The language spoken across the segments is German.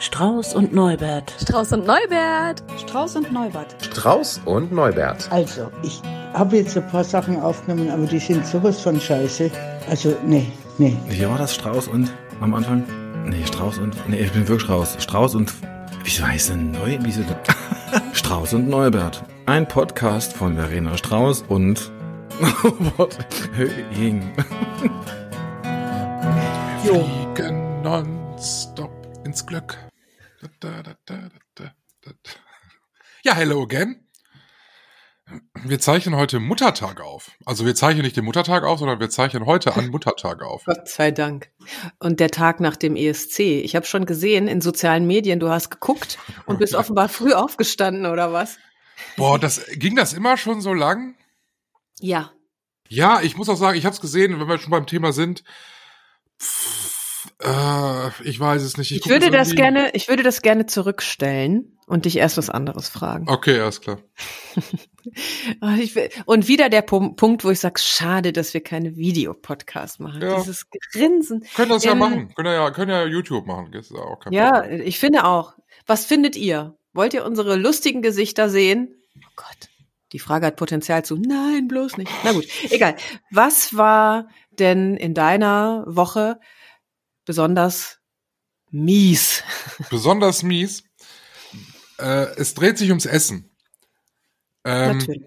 Strauß und Neubert. Strauß und Neubert. Strauß und Neubert. Strauß und Neubert. Also, ich habe jetzt ein paar Sachen aufgenommen, aber die sind sowas von scheiße. Also, nee, nee. Wie war das? Strauß und am Anfang? Nee, Strauß und. Nee, ich bin wirklich Strauß. Strauß und. Wieso heißt denn Neu? Wieso denn? Strauß und Neubert. Ein Podcast von Verena Strauß und. Höhing. Wir fliegen nonstop ins Glück. Da, da, da, ja, hello again. Wir zeichnen heute Muttertag auf. Also wir zeichnen nicht den Muttertag auf, sondern wir zeichnen heute an Muttertag auf. Gott sei Dank. Und der Tag nach dem ESC. Ich habe schon gesehen in sozialen Medien, du hast geguckt und bist offenbar früh aufgestanden oder was? Boah, das ging das immer schon so lang? Ja. Ja, ich muss auch sagen, ich habe es gesehen, wenn wir schon beim Thema sind. Pff, äh, ich weiß es nicht. Ich, ich würde das gerne, ich würde das gerne zurückstellen und dich erst was anderes fragen. Okay, alles klar. und wieder der Punkt, wo ich sage, schade, dass wir keine Videopodcast machen. Ja. Dieses Grinsen. Können das ja machen. Können ja, können ja YouTube machen. Das ist auch kein ja, Problem. ich finde auch. Was findet ihr? Wollt ihr unsere lustigen Gesichter sehen? Oh Gott. Die Frage hat Potenzial zu, nein, bloß nicht. Na gut, egal. Was war denn in deiner Woche besonders mies. Besonders mies. Äh, es dreht sich ums Essen. Ähm, Natürlich.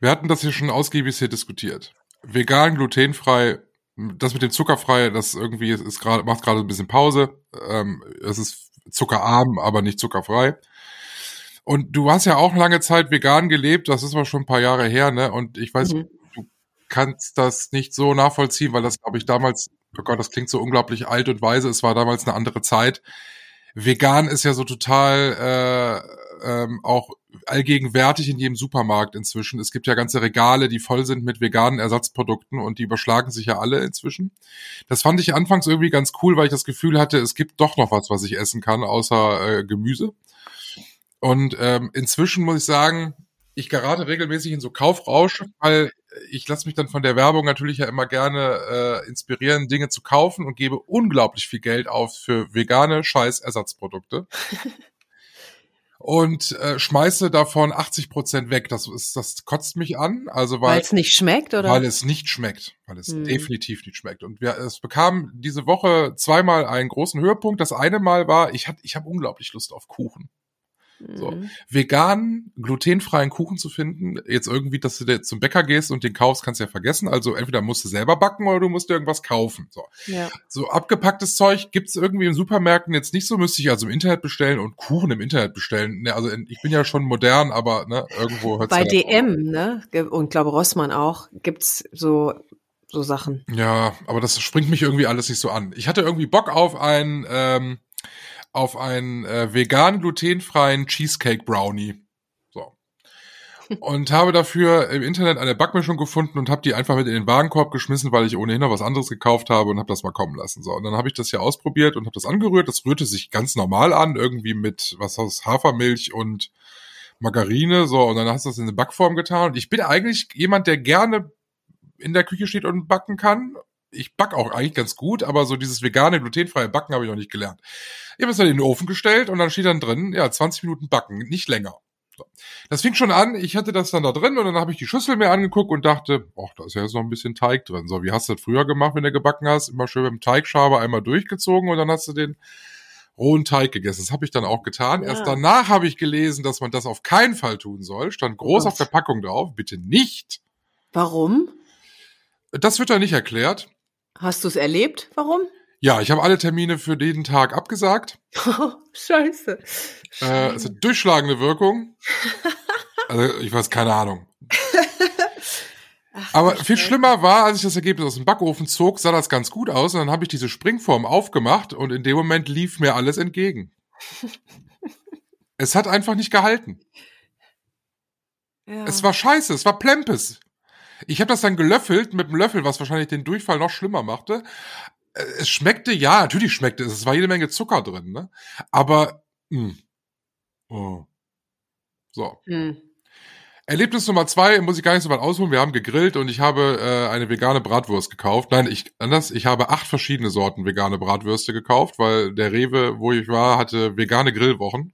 Wir hatten das hier schon ausgiebig hier diskutiert. Vegan, glutenfrei, das mit dem zuckerfrei, das irgendwie ist, ist gerade macht gerade ein bisschen Pause. Ähm, es ist zuckerarm, aber nicht zuckerfrei. Und du hast ja auch lange Zeit vegan gelebt, das ist aber schon ein paar Jahre her, ne? Und ich weiß, mhm. du kannst das nicht so nachvollziehen, weil das, glaube ich, damals oh Gott, das klingt so unglaublich alt und weise, es war damals eine andere Zeit. Vegan ist ja so total äh, ähm, auch allgegenwärtig in jedem Supermarkt inzwischen. Es gibt ja ganze Regale, die voll sind mit veganen Ersatzprodukten und die überschlagen sich ja alle inzwischen. Das fand ich anfangs irgendwie ganz cool, weil ich das Gefühl hatte, es gibt doch noch was, was ich essen kann, außer äh, Gemüse. Und ähm, inzwischen muss ich sagen, ich gerate regelmäßig in so Kaufrausch, weil ich lasse mich dann von der Werbung natürlich ja immer gerne äh, inspirieren, Dinge zu kaufen und gebe unglaublich viel Geld auf für vegane Scheiß-Ersatzprodukte. und äh, schmeiße davon 80 Prozent weg. Das ist, das kotzt mich an. Also weil es nicht schmeckt oder? Weil es nicht schmeckt, weil es hm. definitiv nicht schmeckt. Und wir, es bekam diese Woche zweimal einen großen Höhepunkt. Das eine Mal war, ich hatte, ich habe unglaublich Lust auf Kuchen. So. Mhm. Vegan, glutenfreien Kuchen zu finden, jetzt irgendwie, dass du zum Bäcker gehst und den kaufst, kannst du ja vergessen. Also entweder musst du selber backen oder du musst dir irgendwas kaufen. So, ja. so abgepacktes Zeug gibt's irgendwie in Supermärkten jetzt nicht so, müsste ich also im Internet bestellen und Kuchen im Internet bestellen. Ne, also ich bin ja schon modern, aber ne, irgendwo hört's Bei DM, ne, und glaube Rossmann auch, gibt's so so Sachen. Ja, aber das springt mich irgendwie alles nicht so an. Ich hatte irgendwie Bock auf ein ähm, auf einen äh, vegan glutenfreien Cheesecake Brownie. So. Und habe dafür im Internet eine Backmischung gefunden und habe die einfach mit in den Warenkorb geschmissen, weil ich ohnehin noch was anderes gekauft habe und habe das mal kommen lassen. So, und dann habe ich das hier ausprobiert und habe das angerührt. Das rührte sich ganz normal an, irgendwie mit was aus Hafermilch und Margarine, so, und dann hast du das in eine Backform getan. Und ich bin eigentlich jemand, der gerne in der Küche steht und backen kann ich back auch eigentlich ganz gut, aber so dieses vegane, glutenfreie Backen habe ich noch nicht gelernt. Ich habe es dann in den Ofen gestellt und dann steht dann drin, ja, 20 Minuten backen, nicht länger. So. Das fing schon an, ich hatte das dann da drin und dann habe ich die Schüssel mir angeguckt und dachte, ach, da ist ja jetzt noch ein bisschen Teig drin. So, wie hast du das früher gemacht, wenn du gebacken hast? Immer schön mit dem Teigschaber einmal durchgezogen und dann hast du den rohen Teig gegessen. Das habe ich dann auch getan. Ja. Erst danach habe ich gelesen, dass man das auf keinen Fall tun soll. Stand groß oh auf der Packung drauf, bitte nicht. Warum? Das wird da nicht erklärt. Hast du es erlebt? Warum? Ja, ich habe alle Termine für den Tag abgesagt. Oh, scheiße. Äh, also durchschlagende Wirkung. Also ich weiß keine Ahnung. Ach, Aber viel schlimmer war, als ich das Ergebnis aus dem Backofen zog, sah das ganz gut aus und dann habe ich diese Springform aufgemacht und in dem Moment lief mir alles entgegen. es hat einfach nicht gehalten. Ja. Es war scheiße, es war Plempes. Ich habe das dann gelöffelt mit einem Löffel, was wahrscheinlich den Durchfall noch schlimmer machte. Äh, es schmeckte, ja, natürlich schmeckte es. Es war jede Menge Zucker drin, ne? Aber, mh. Hm. Oh. So. Hm. Erlebnis Nummer zwei muss ich gar nicht so weit ausholen. Wir haben gegrillt und ich habe äh, eine vegane Bratwurst gekauft. Nein, ich anders. Ich habe acht verschiedene Sorten vegane Bratwürste gekauft, weil der Rewe, wo ich war, hatte vegane Grillwochen.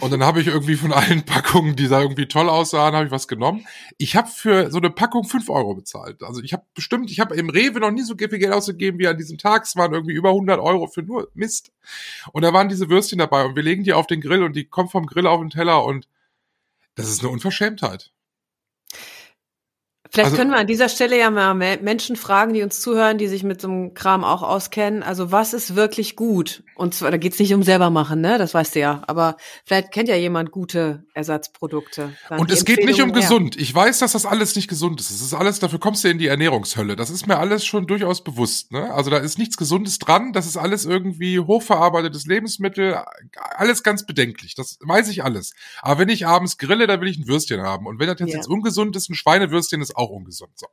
Und dann habe ich irgendwie von allen Packungen, die da irgendwie toll aussahen, habe ich was genommen. Ich habe für so eine Packung fünf Euro bezahlt. Also ich habe bestimmt, ich habe im Rewe noch nie so viel Geld ausgegeben wie an diesem Tag. Es waren irgendwie über 100 Euro für nur Mist. Und da waren diese Würstchen dabei und wir legen die auf den Grill und die kommen vom Grill auf den Teller und das ist eine Unverschämtheit. Vielleicht Also- können wir an dieser Stelle ja mal Me- Menschen fragen, die uns zuhören, die sich mit so einem Kram auch auskennen. Also was ist wirklich gut? Und zwar, da geht's nicht um selber machen, ne? Das weißt du ja. Aber vielleicht kennt ja jemand gute Ersatzprodukte. Dann Und es geht nicht um her. gesund. Ich weiß, dass das alles nicht gesund ist. Es ist alles, dafür kommst du in die Ernährungshölle. Das ist mir alles schon durchaus bewusst. Ne? Also da ist nichts Gesundes dran. Das ist alles irgendwie hochverarbeitetes Lebensmittel. Alles ganz bedenklich. Das weiß ich alles. Aber wenn ich abends grille, dann will ich ein Würstchen haben. Und wenn das jetzt, Ja. jetzt ungesund ist, ein Schweinewürstchen ist auch ungesund. So.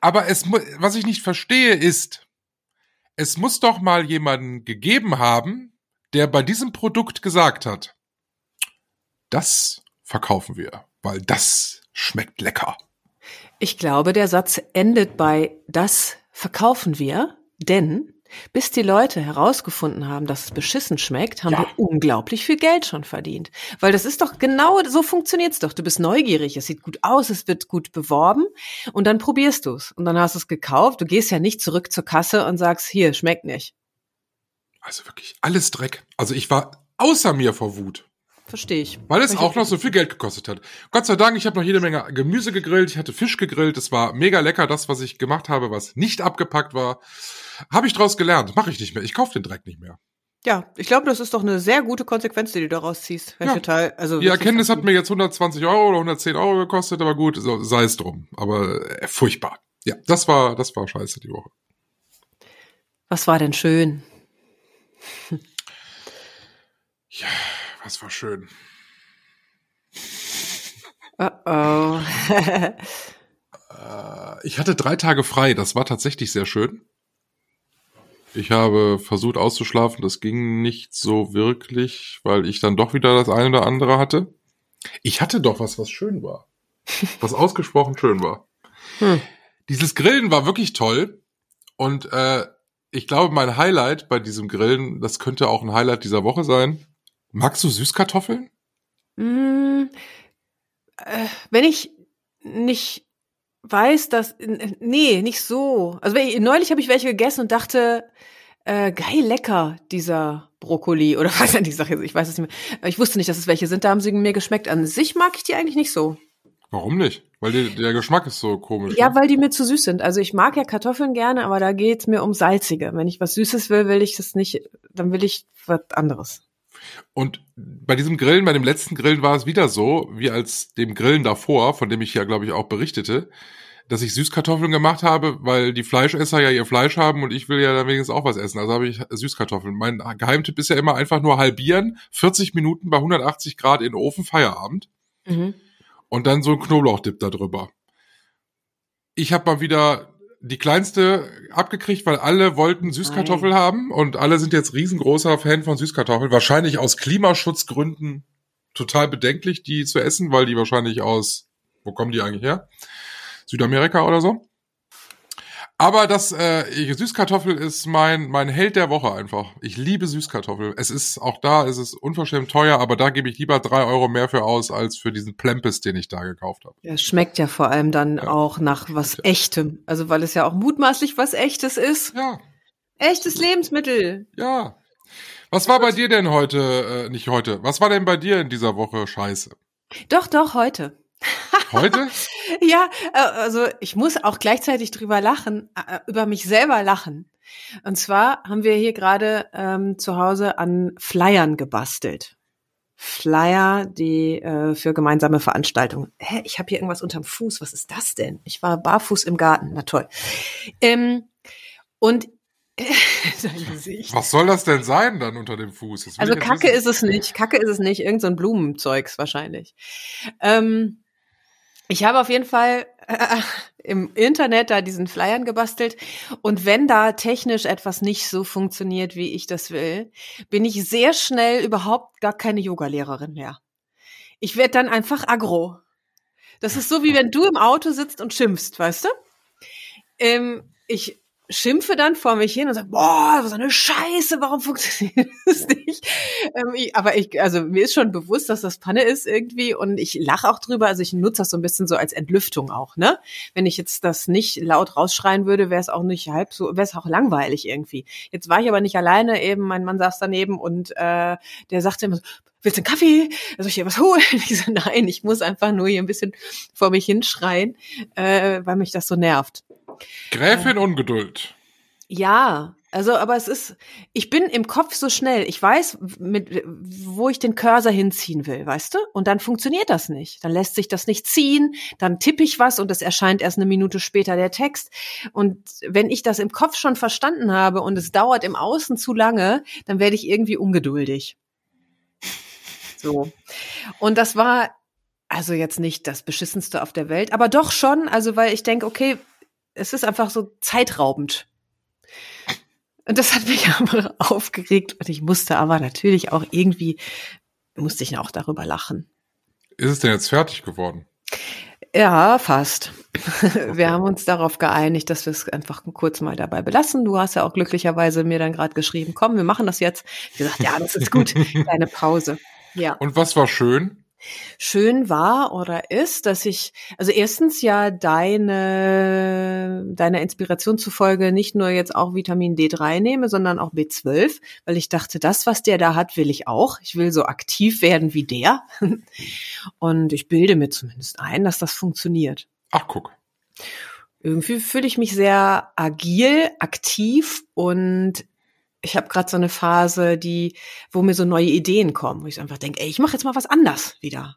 Aber es, was ich nicht verstehe, ist, es muss doch mal jemanden gegeben haben, der bei diesem Produkt gesagt hat, das verkaufen wir, weil das schmeckt lecker. Ich glaube, der Satz endet bei das verkaufen wir, denn bis die Leute herausgefunden haben, dass es beschissen schmeckt, haben Ja. wir unglaublich viel Geld schon verdient. Weil das ist doch genau so funktioniert's doch. Du bist neugierig, es sieht gut aus, es wird gut beworben und dann probierst du's und dann hast du es gekauft. Du gehst ja nicht zurück zur Kasse und sagst, hier, schmeckt nicht. Also wirklich alles Dreck. Also ich war außer mir vor Wut, Verstehe ich. weil es auch noch so viel Geld gekostet hat. Gott sei Dank, ich habe noch jede Menge Gemüse gegrillt, ich hatte Fisch gegrillt, es war mega lecker, das, was ich gemacht habe, was nicht abgepackt war. Habe ich draus gelernt, mache ich nicht mehr. Ich kaufe den Dreck nicht mehr. Ja, ich glaube, das ist doch eine sehr gute Konsequenz, die du daraus ziehst. Ja. Total, also Die Erkenntnis hat mir jetzt 120 Euro oder 110 Euro gekostet, aber gut, so, sei es drum. Aber äh, furchtbar. Ja, das war, das war scheiße die Woche. Was war denn schön? Ja, was war schön. Oh oh. Ich hatte drei Tage frei, das war tatsächlich sehr schön. Ich habe versucht auszuschlafen, das ging nicht so wirklich, weil ich dann doch wieder das eine oder andere hatte. Ich hatte doch was, was schön war. Was ausgesprochen schön war. Hm. Dieses Grillen war wirklich toll. Und äh, ich glaube, mein Highlight bei diesem Grillen, das könnte auch ein Highlight dieser Woche sein. Magst du Süßkartoffeln? Mm, äh, wenn ich nicht weiß, dass nee, nicht so. Also wenn ich, neulich habe ich welche gegessen und dachte, äh, geil lecker dieser Brokkoli oder was denn die Sache ist. Ich weiß es nicht mehr. Ich wusste nicht, dass es welche sind. Da haben sie mir geschmeckt. An sich mag ich die eigentlich nicht so. Warum nicht? Weil der, der Geschmack ist so komisch. Ja, ne? weil die mir zu süß sind. Also ich mag ja Kartoffeln gerne, aber da geht's mir um salzige. Wenn ich was Süßes will, will ich das nicht. Dann will ich was anderes. Und bei diesem Grillen, bei dem letzten Grillen war es wieder so, wie als dem Grillen davor, von dem ich ja, glaube ich, auch berichtete, dass ich Süßkartoffeln gemacht habe, weil die Fleischesser ja ihr Fleisch haben und ich will ja dann wenigstens auch was essen. Also habe ich Süßkartoffeln. Mein Geheimtipp ist ja immer einfach nur halbieren, 40 Minuten bei 180 Grad in den Ofen, Feierabend Mhm. und dann so ein Knoblauchdip da drüber. Ich habe mal wieder die kleinste abgekriegt, weil alle wollten Süßkartoffel haben und alle sind jetzt riesengroßer Fan von Süßkartoffeln. Wahrscheinlich aus Klimaschutzgründen total bedenklich, die zu essen, weil die wahrscheinlich aus, wo kommen die eigentlich her? Südamerika oder so. Aber das äh, Süßkartoffel ist mein mein Held der Woche einfach. Ich liebe Süßkartoffel. Es ist auch da, es ist unverschämt teuer, aber da gebe ich lieber drei Euro mehr für aus als für diesen Plempes, den ich da gekauft habe. Ja, schmeckt ja vor allem dann Ja. auch nach was Echtem. Also weil es ja auch mutmaßlich was Echtes ist. Ja, Echtes Lebensmittel. ja. Was war bei dir denn heute, äh, nicht heute, was war denn bei dir in dieser Woche scheiße? Doch, doch, heute. Heute? Ja, äh, also ich muss auch gleichzeitig drüber lachen, äh, über mich selber lachen. Und zwar haben wir hier gerade ähm, zu Hause an Flyern gebastelt. Flyer, die äh, für gemeinsame Veranstaltungen. Hä, ich habe hier irgendwas unterm Fuß. Was ist das denn? Ich war barfuß im Garten. Na toll. Ähm, und. Was soll das denn sein dann unter dem Fuß? Also Kacke wissen. ist es nicht. Kacke ist es nicht. Irgend so ein Blumenzeugs wahrscheinlich. Ähm, ich habe auf jeden Fall äh, im Internet da diesen Flyern gebastelt. Und wenn da technisch etwas nicht so funktioniert, wie ich das will, bin ich sehr schnell überhaupt gar keine Yogalehrerin mehr. Ich werde dann einfach aggro. Das ist so, wie wenn du im Auto sitzt und schimpfst, weißt du? Ähm, ich schimpfe dann vor mich hin und sage, boah, was eine Scheiße, warum funktioniert das nicht? Ähm, ich, aber ich, also mir ist schon bewusst, dass das Panne ist irgendwie und ich lache auch drüber. Also ich nutze das so ein bisschen so als Entlüftung auch, ne? Wenn ich jetzt das nicht laut rausschreien würde, wäre es auch nicht halb so, wäre es auch langweilig irgendwie. Jetzt war ich aber nicht alleine, eben mein Mann saß daneben und äh, der sagte immer so, willst du einen Kaffee? Soll ich dir was holen? Ich so, nein, ich muss einfach nur hier ein bisschen vor mich hinschreien, äh, weil mich das so nervt. Gräfin Ungeduld. Ja, also, aber es ist, ich bin im Kopf so schnell. Ich weiß, mit, wo ich den Cursor hinziehen will, weißt du? Und dann funktioniert das nicht. Dann lässt sich das nicht ziehen. Dann tippe ich was und es erscheint erst eine Minute später der Text. Und wenn ich das im Kopf schon verstanden habe und es dauert im Außen zu lange, dann werde ich irgendwie ungeduldig. So. Und das war also jetzt nicht das beschissenste auf der Welt, aber doch schon, also weil ich denke, okay, es ist einfach so zeitraubend. Und das hat mich aber aufgeregt und ich musste aber natürlich auch irgendwie, musste ich auch darüber lachen. Ist es denn jetzt fertig geworden? Ja, fast. Wir haben uns darauf geeinigt, dass wir es einfach kurz mal dabei belassen. Du hast ja auch glücklicherweise mir dann gerade geschrieben, komm, wir machen das jetzt. Ich gesagt, ja, das ist gut. Kleine Pause. Ja. Und was war schön? Schön war oder ist, dass ich, also erstens ja deine, deiner Inspiration zufolge nicht nur jetzt auch Vitamin D3 nehme, sondern auch B12, weil ich dachte, das, was der da hat, will ich auch. Ich will so aktiv werden wie der. Und ich bilde mir zumindest ein, dass das funktioniert. Ach, guck. Irgendwie fühle ich mich sehr agil, aktiv und ich habe gerade so eine Phase, die, wo mir so neue Ideen kommen, wo ich einfach denke, ey, ich mache jetzt mal was anders wieder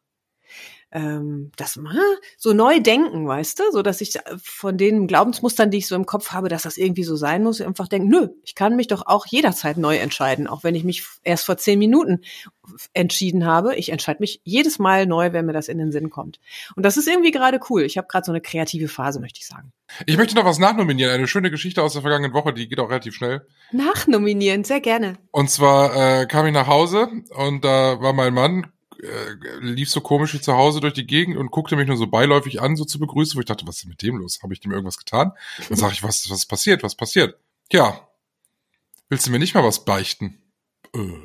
ähm, das mal so neu denken, weißt du, so dass ich von den Glaubensmustern, die ich so im Kopf habe, dass das irgendwie so sein muss, einfach denke, nö, ich kann mich doch auch jederzeit neu entscheiden, auch wenn ich mich erst vor zehn Minuten entschieden habe. Ich entscheide mich jedes Mal neu, wenn mir das in den Sinn kommt. Und das ist irgendwie gerade cool. Ich habe gerade so eine kreative Phase, möchte ich sagen. Ich möchte noch was nachnominieren. Eine schöne Geschichte aus der vergangenen Woche, die geht auch relativ schnell. Nachnominieren, sehr gerne. Und zwar äh, kam ich nach Hause und da war mein Mann äh, lief so komisch wie zu Hause durch die Gegend und guckte mich nur so beiläufig an, so zu begrüßen, wo ich dachte, was ist mit dem los? Habe ich dem irgendwas getan? Dann sage ich, was, was ist passiert? Was passiert? Ja, willst du mir nicht mal was beichten? Äh.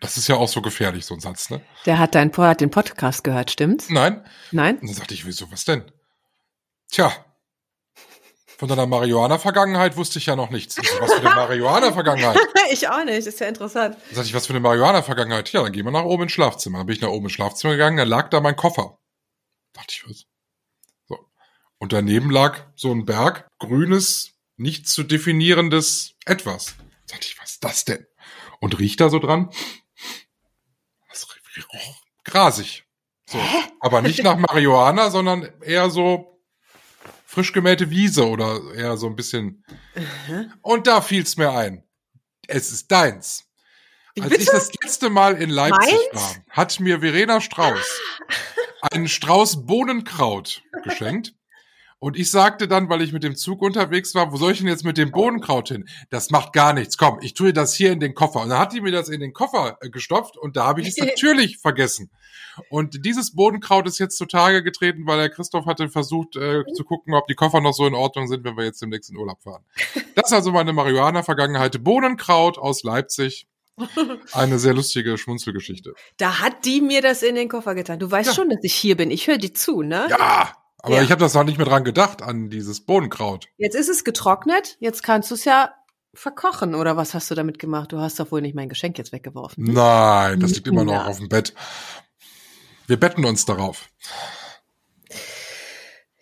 Das ist ja auch so gefährlich, so ein Satz, ne? Der hat dein, hat den Podcast gehört, stimmt's? Nein. Nein? Und dann sagte ich, wieso, was denn? Tja, von deiner Marihuana-Vergangenheit wusste ich ja noch nichts. Ich so, was für eine Marihuana-Vergangenheit? ich auch nicht, ist ja interessant. Dann sagte ich, was für eine Marihuana-Vergangenheit? Ja, dann gehen wir nach oben ins Schlafzimmer. Dann bin ich nach oben ins Schlafzimmer gegangen, da lag da mein Koffer. Da dachte ich, was? So. Und daneben lag so ein Berg, grünes, nicht zu definierendes etwas. Da dachte ich, was ist das denn? Und riecht da so dran? Das roch grasig. So. Aber nicht nach Marihuana, sondern eher so frisch gemähte Wiese oder eher so ein bisschen. Mhm. Und da fiel's mir ein. Es ist deins. Als Bitte? ich das letzte Mal in Leipzig Meins? war, hat mir Verena Strauß einen Strauß Bohnenkraut geschenkt. Und ich sagte dann, weil ich mit dem Zug unterwegs war, wo soll ich denn jetzt mit dem Bohnenkraut hin? Das macht gar nichts. Komm, ich tue das hier in den Koffer. Und dann hat die mir das in den Koffer äh, gestopft und da habe ich es natürlich vergessen. Und dieses Bodenkraut ist jetzt zutage getreten, weil der Christoph hatte versucht äh, zu gucken, ob die Koffer noch so in Ordnung sind, wenn wir jetzt demnächst in Urlaub fahren. Das ist also meine Marihuana-Vergangenheit. Bohnenkraut aus Leipzig. Eine sehr lustige Schmunzelgeschichte. Da hat die mir das in den Koffer getan. Du weißt ja. schon, dass ich hier bin. Ich höre dir zu, ne? Ja, aber ja. ich habe das noch nicht mehr dran gedacht, an dieses Bohnenkraut. Jetzt ist es getrocknet, jetzt kannst du es ja verkochen oder was hast du damit gemacht? Du hast doch wohl nicht mein Geschenk jetzt weggeworfen. Nein, das liegt immer noch auf dem Bett. Wir betten uns darauf.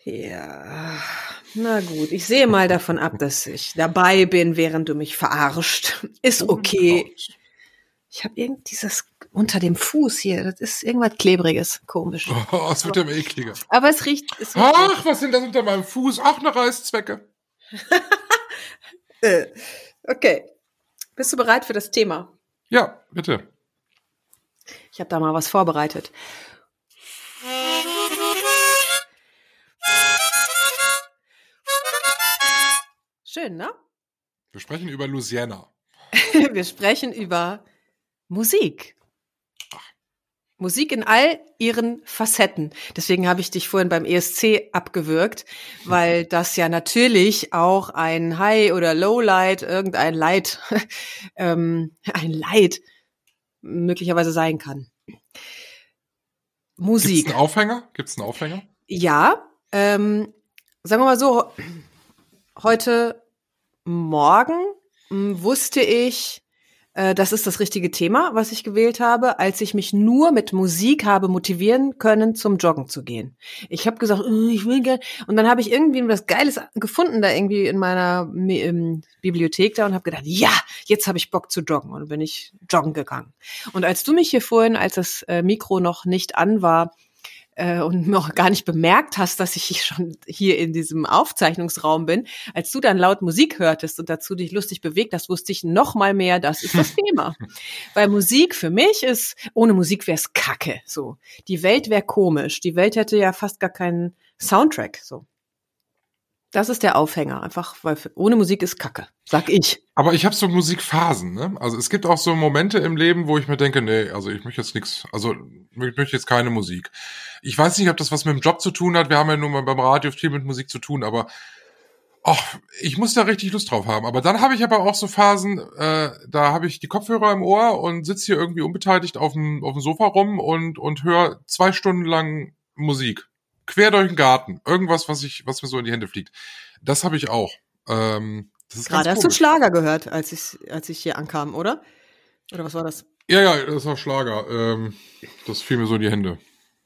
Ja, na gut. Ich sehe mal davon ab, dass ich dabei bin, während du mich verarscht. Ist okay. Ich habe irgend dieses unter dem Fuß hier. Das ist irgendwas Klebriges, komisch. Oh, es wird ja immer ekliger. Aber es riecht. Es riecht Ach, was sind das unter meinem Fuß? Ach, eine Reißzwecke. Äh, okay. Bist du bereit für das Thema? Ja, bitte. Ich habe da mal was vorbereitet. Schön, ne? Wir sprechen über Louisiana. Wir sprechen über Musik. Musik in all ihren Facetten. Deswegen habe ich dich vorhin beim ESC abgewürgt, weil das ja natürlich auch ein High- oder Lowlight, irgendein Light, ähm, ein Light möglicherweise sein kann. Musik. Gibt's einen Aufhänger? Gibt's einen Aufhänger? Ja, ähm, sagen wir mal so, heute Morgen hm, wusste ich, das ist das richtige Thema, was ich gewählt habe, als ich mich nur mit Musik habe motivieren können, zum Joggen zu gehen. Ich habe gesagt, oh, ich will gerne, und dann habe ich irgendwie was Geiles gefunden da irgendwie in meiner ähm, Bibliothek da und habe gedacht, ja, jetzt habe ich Bock zu joggen und bin ich joggen gegangen. Und als du mich hier vorhin, als das äh, Mikro noch nicht an war, äh, und noch gar nicht bemerkt hast, dass ich schon hier in diesem Aufzeichnungsraum bin, als du dann laut Musik hörtest und dazu dich lustig bewegt hast, wusste ich noch mal mehr, das ist das Thema. Weil Musik für mich ist, ohne Musik wäre es Kacke. So, die Welt wäre komisch. Die Welt hätte ja fast gar keinen Soundtrack. So. Das ist der Aufhänger, einfach, weil ohne Musik ist Kacke, sag ich. Aber ich habe so Musikphasen, ne? Also es gibt auch so Momente im Leben, wo ich mir denke, nee, also ich möchte jetzt nichts, also ich möchte jetzt keine Musik. Ich weiß nicht, ob das was mit dem Job zu tun hat. Wir haben ja nur mal beim Radio viel mit Musik zu tun, aber ach, ich muss da richtig Lust drauf haben. Aber dann habe ich aber auch so Phasen, äh, da habe ich die Kopfhörer im Ohr und sitze hier irgendwie unbeteiligt auf dem, auf dem Sofa rum und, und höre zwei Stunden lang Musik quer durch den Garten. Irgendwas, was ich, was mir so in die Hände fliegt. Das habe ich auch. Ähm, das ist Gerade hast du Schlager gehört, als ich, als ich hier ankam, oder? Oder was war das? Ja, ja, das war Schlager. Ähm, das fiel mir so in die Hände.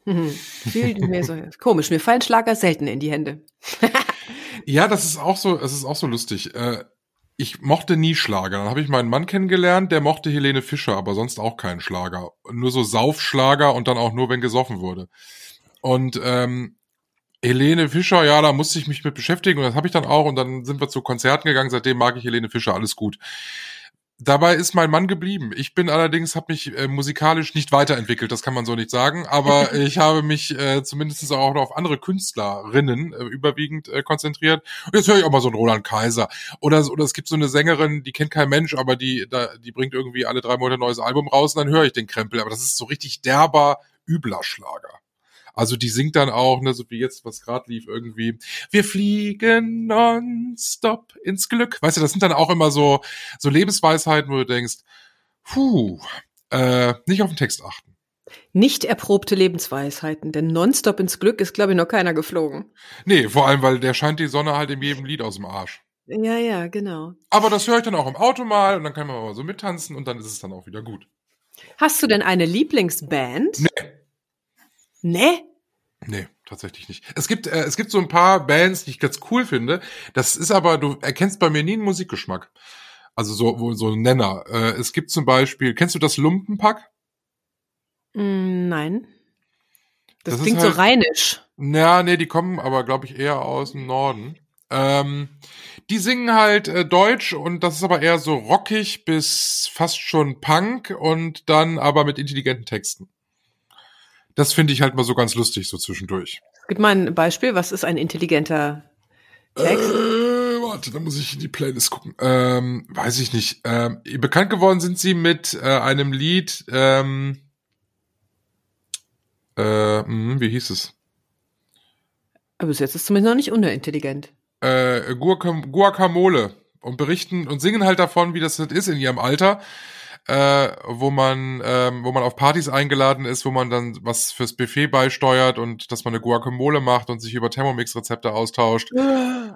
Mhm. Fiel mir so, komisch, mir fallen Schlager selten in die Hände. ja, das ist auch so, es ist auch so lustig. Äh, ich mochte nie Schlager. Dann habe ich meinen Mann kennengelernt, der mochte Helene Fischer, aber sonst auch keinen Schlager. Nur so Saufschlager und dann auch nur, wenn gesoffen wurde. Und ähm, Helene Fischer, ja, da musste ich mich mit beschäftigen und das habe ich dann auch und dann sind wir zu Konzerten gegangen. Seitdem mag ich Helene Fischer, alles gut. Dabei ist mein Mann geblieben. Ich bin allerdings, habe mich äh, musikalisch nicht weiterentwickelt, das kann man so nicht sagen, aber ich habe mich äh, zumindest auch noch auf andere Künstlerinnen äh, überwiegend äh, konzentriert. Und jetzt höre ich auch mal so einen Roland Kaiser. Oder, oder es gibt so eine Sängerin, die kennt kein Mensch, aber die, da, die bringt irgendwie alle drei Monate ein neues Album raus und dann höre ich den Krempel. Aber das ist so richtig derber, übler Schlager. Also die singt dann auch, ne, so wie jetzt, was gerade lief, irgendwie, wir fliegen nonstop ins Glück. Weißt du, das sind dann auch immer so, so Lebensweisheiten, wo du denkst, puh, äh, nicht auf den Text achten. Nicht erprobte Lebensweisheiten, denn nonstop ins Glück ist, glaube ich, noch keiner geflogen. Nee, vor allem, weil der scheint die Sonne halt in jedem Lied aus dem Arsch. Ja, ja, genau. Aber das höre ich dann auch im Auto mal und dann kann man mal so mittanzen und dann ist es dann auch wieder gut. Hast du denn eine Lieblingsband? Nee. Nee? Nee, tatsächlich nicht. Es gibt, äh, es gibt so ein paar Bands, die ich ganz cool finde. Das ist aber, du erkennst bei mir nie einen Musikgeschmack. Also so, so ein Nenner. Äh, es gibt zum Beispiel, kennst du das Lumpenpack? Mm, nein. Das, das klingt halt, so rheinisch. Ja, nee, die kommen aber, glaube ich, eher aus dem Norden. Ähm, die singen halt äh, Deutsch und das ist aber eher so rockig bis fast schon Punk und dann aber mit intelligenten Texten. Das finde ich halt mal so ganz lustig, so zwischendurch. Gib mal ein Beispiel, was ist ein intelligenter Text? Äh, warte, da muss ich in die Playlist gucken. Ähm, weiß ich nicht. Ähm, bekannt geworden sind sie mit äh, einem Lied, ähm, äh, mh, wie hieß es? Aber bis jetzt ist es zumindest noch nicht unintelligent. Äh, Guacamole. Und berichten und singen halt davon, wie das ist in ihrem Alter äh, wo man, ähm, wo man auf Partys eingeladen ist, wo man dann was fürs Buffet beisteuert und dass man eine Guacamole macht und sich über Thermomix-Rezepte austauscht.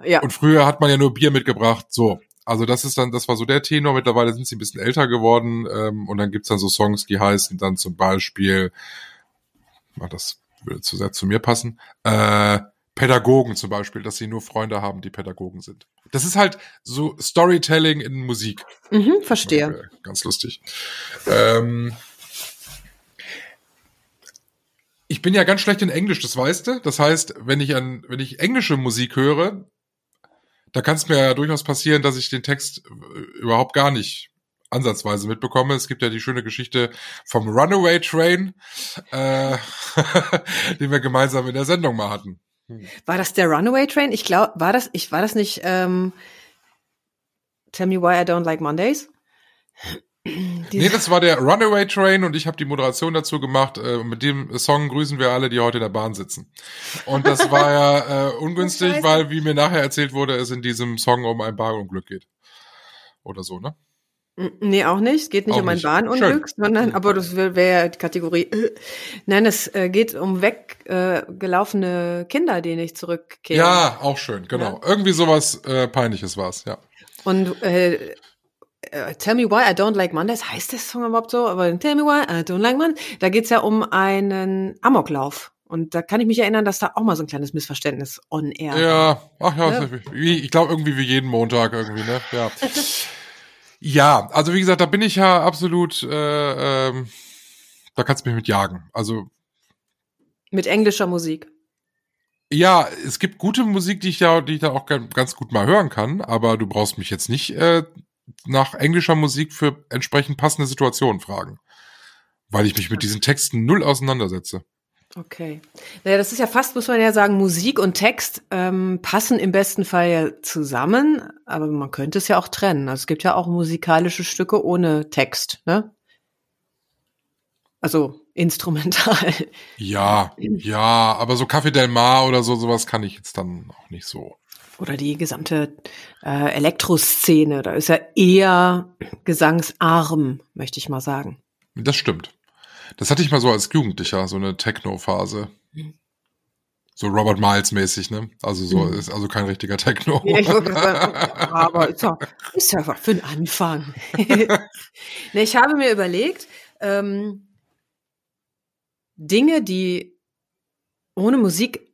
Ja. Und früher hat man ja nur Bier mitgebracht, so. Also das ist dann, das war so der Tenor. Mittlerweile sind sie ein bisschen älter geworden ähm, und dann gibt's dann so Songs, die heißen dann zum Beispiel, das würde zu sehr zu mir passen, äh, Pädagogen zum Beispiel, dass sie nur Freunde haben, die Pädagogen sind. Das ist halt so Storytelling in Musik. Mhm, verstehe. Ganz lustig. Ähm, ich bin ja ganz schlecht in Englisch, das weißt du. Das heißt, wenn ich an, wenn ich englische Musik höre, da kann es mir ja durchaus passieren, dass ich den Text äh, überhaupt gar nicht ansatzweise mitbekomme. Es gibt ja die schöne Geschichte vom Runaway Train, äh, den wir gemeinsam in der Sendung mal hatten. Hm. War das der Runaway Train? Ich glaube, war das, ich war das nicht ähm, Tell me why I don't like Mondays? Die- Nee, das war der Runaway Train und ich habe die Moderation dazu gemacht. Äh, mit dem Song grüßen wir alle, die heute in der Bahn sitzen. Und das war ja äh, ungünstig, weil, wie mir nachher erzählt wurde, es in diesem Song um ein Bahnunglück geht. Oder so, ne? Nee, auch nicht. Es geht nicht Auch um ein. Bahnunglück, sondern, aber das wäre wär ja die Kategorie. Äh. Nein, es äh, geht um weggelaufene äh, Kinder, die nicht zurückkehren. Ja, auch schön, genau. Irgendwie sowas äh, Peinliches war's, ja. Und äh, Tell Me Why I Don't Like Mondays, heißt der Song überhaupt so? Aber Tell Me Why I Don't Like Mondays, da geht's ja um einen Amoklauf. Und da kann ich mich erinnern, dass da auch mal so ein kleines Missverständnis on air war. Ja, ach ja, Ja. wie, ich glaube irgendwie wie jeden Montag irgendwie, ne? Ja. ja, also wie gesagt, da bin ich ja absolut, äh, ähm, da kannst du mich mit jagen. Also Mit englischer Musik. ja, es gibt gute Musik, die ich ja, die ich da auch ga- ganz gut mal hören kann, aber du brauchst mich jetzt nicht äh, nach englischer Musik für entsprechend passende Situationen fragen, weil ich mich mit diesen Texten null auseinandersetze. Okay. Naja, das ist ja fast, muss man ja sagen, Musik und Text ähm, passen im besten Fall ja zusammen, aber man könnte es ja auch trennen. Also es gibt ja auch musikalische Stücke ohne Text, ne? Also instrumental. Ja, ja, aber so Café Del Mar oder so, sowas kann ich jetzt dann auch nicht so. Oder die gesamte äh, Elektroszene, da ist ja eher gesangsarm, möchte ich mal sagen. Das stimmt. Das hatte ich mal so als Jugendlicher, so eine Techno-Phase. So Robert Miles mäßig, ne? Also so Mhm. ist also kein richtiger Techno. Ja, sagen, aber ist ja, ist ja was für ein Anfang. ne, ich habe mir überlegt, ähm, Dinge, die ohne Musik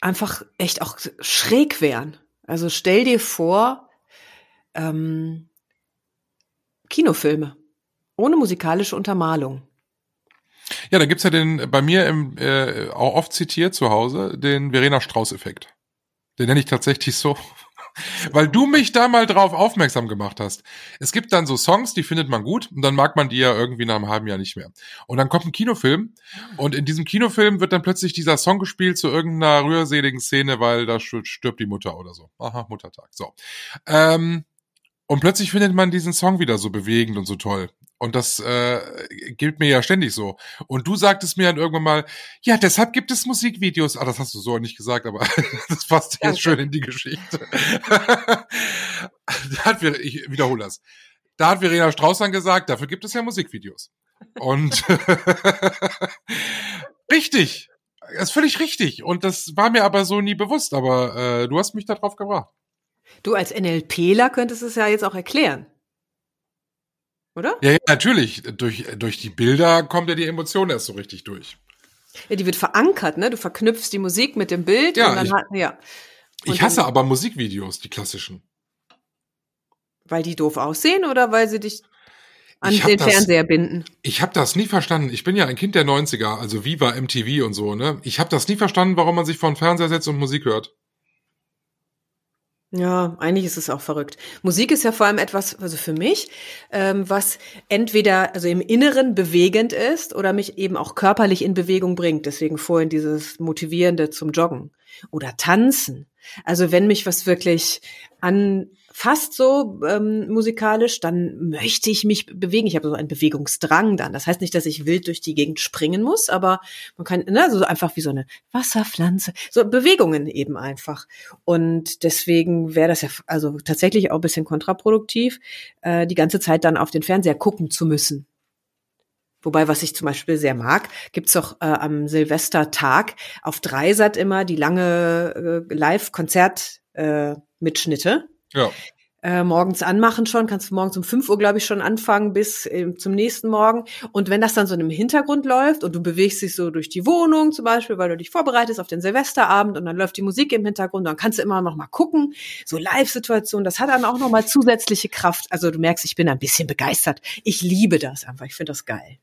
einfach echt auch schräg wären. Also stell dir vor, ähm, Kinofilme ohne musikalische Untermalung. Ja, da gibt's ja den, bei mir im, äh, auch oft zitiert zu Hause, den Verena Strauß-Effekt. Den nenne ich tatsächlich so. Weil du mich da mal drauf aufmerksam gemacht hast. Es gibt dann so Songs, die findet man gut und dann mag man die ja irgendwie nach einem halben Jahr nicht mehr. Und dann kommt ein Kinofilm und in diesem Kinofilm wird dann plötzlich dieser Song gespielt zu irgendeiner rührseligen Szene, weil da stirbt die Mutter oder so. Aha, Muttertag. So. Ähm, und plötzlich findet man diesen Song wieder so bewegend und so toll. Und das äh, gilt mir ja ständig so. Und du sagtest mir dann irgendwann mal, ja, deshalb gibt es Musikvideos. Ah, das hast du so nicht gesagt, aber das passt jetzt schön in die Geschichte. da hat, ich wiederhole das. Da hat Verena Strauß dann gesagt, dafür gibt es ja Musikvideos. Und richtig. Das ist völlig richtig. Und das war mir aber so nie bewusst. Aber äh, du hast mich da drauf gebracht. Du als NLPler könntest es ja jetzt auch erklären. Oder? Ja, ja, natürlich. Durch, durch die Bilder kommt ja die Emotion erst so richtig durch. Ja, die wird verankert, ne? Du verknüpfst die Musik mit dem Bild Ja, und dann ich- hat, ja. Und Ich hasse dann, aber Musikvideos, die klassischen. Weil die doof aussehen oder weil sie dich an den das- Fernseher binden? Ich habe das nie verstanden. Ich bin ja ein Kind der 90er, also Viva, MTV und so, ne? Ich habe das nie verstanden, warum man sich vor den Fernseher setzt und Musik hört. Ja, eigentlich ist es auch verrückt. Musik ist ja vor allem etwas, also für mich, ähm, was entweder also im Inneren bewegend ist oder mich eben auch körperlich in Bewegung bringt. Deswegen vorhin dieses Motivierende zum Joggen oder Tanzen. Also wenn mich was wirklich anfasst so ähm, musikalisch, dann möchte ich mich bewegen. Ich habe so einen Bewegungsdrang dann. Das heißt nicht, dass ich wild durch die Gegend springen muss, aber man kann, ne, so einfach wie so eine Wasserpflanze, so Bewegungen eben einfach. Und deswegen wäre das ja also tatsächlich auch ein bisschen kontraproduktiv, äh, die ganze Zeit dann auf den Fernseher gucken zu müssen. Wobei, was ich zum Beispiel sehr mag, gibt's doch äh, am Silvestertag auf Dreisat immer die lange äh, Live-Konzert-Mitschnitte. Ja. Äh, morgens anmachen schon, kannst du morgens um 5 Uhr, glaube ich, schon anfangen bis äh, zum nächsten Morgen. Und wenn das dann so im Hintergrund läuft und du bewegst dich so durch die Wohnung zum Beispiel, weil du dich vorbereitest auf den Silvesterabend und dann läuft die Musik im Hintergrund, dann kannst du immer noch mal gucken. So Live-Situation, das hat dann auch noch mal zusätzliche Kraft. Also du merkst, ich bin ein bisschen begeistert. Ich liebe das einfach. Ich finde das geil.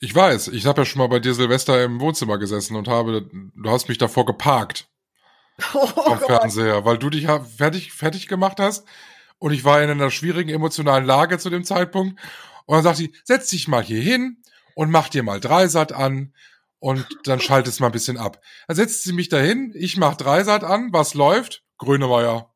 Ich weiß, ich habe ja schon mal bei dir Silvester im Wohnzimmer gesessen und habe, du hast mich davor geparkt Oh vom Fernseher, weil du dich fertig, fertig gemacht hast und ich war in einer schwierigen emotionalen Lage zu dem Zeitpunkt und dann sagt sie, setz dich mal hier hin und mach dir mal Dreisat an und dann schaltest mal ein bisschen ab. Dann setzt sie mich dahin, ich mach Dreisat an, was läuft? Grönemeyer.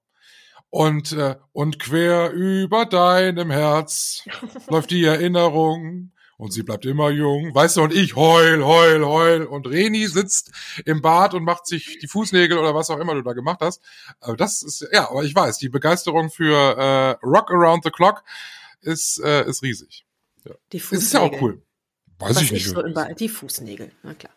Und, äh, und quer über deinem Herz läuft die Erinnerung und sie bleibt immer jung. Weißt du, und ich heul, heul, heul. Und Reni sitzt im Bad und macht sich die Fußnägel oder was auch immer du da gemacht hast. Aber das ist, ja, aber ich weiß, die Begeisterung für äh, Rock Around the Clock ist, äh, ist riesig. Ja. Die Es ist ja auch cool. Weiß Was ich nicht. so über die Fußnägel, na klar.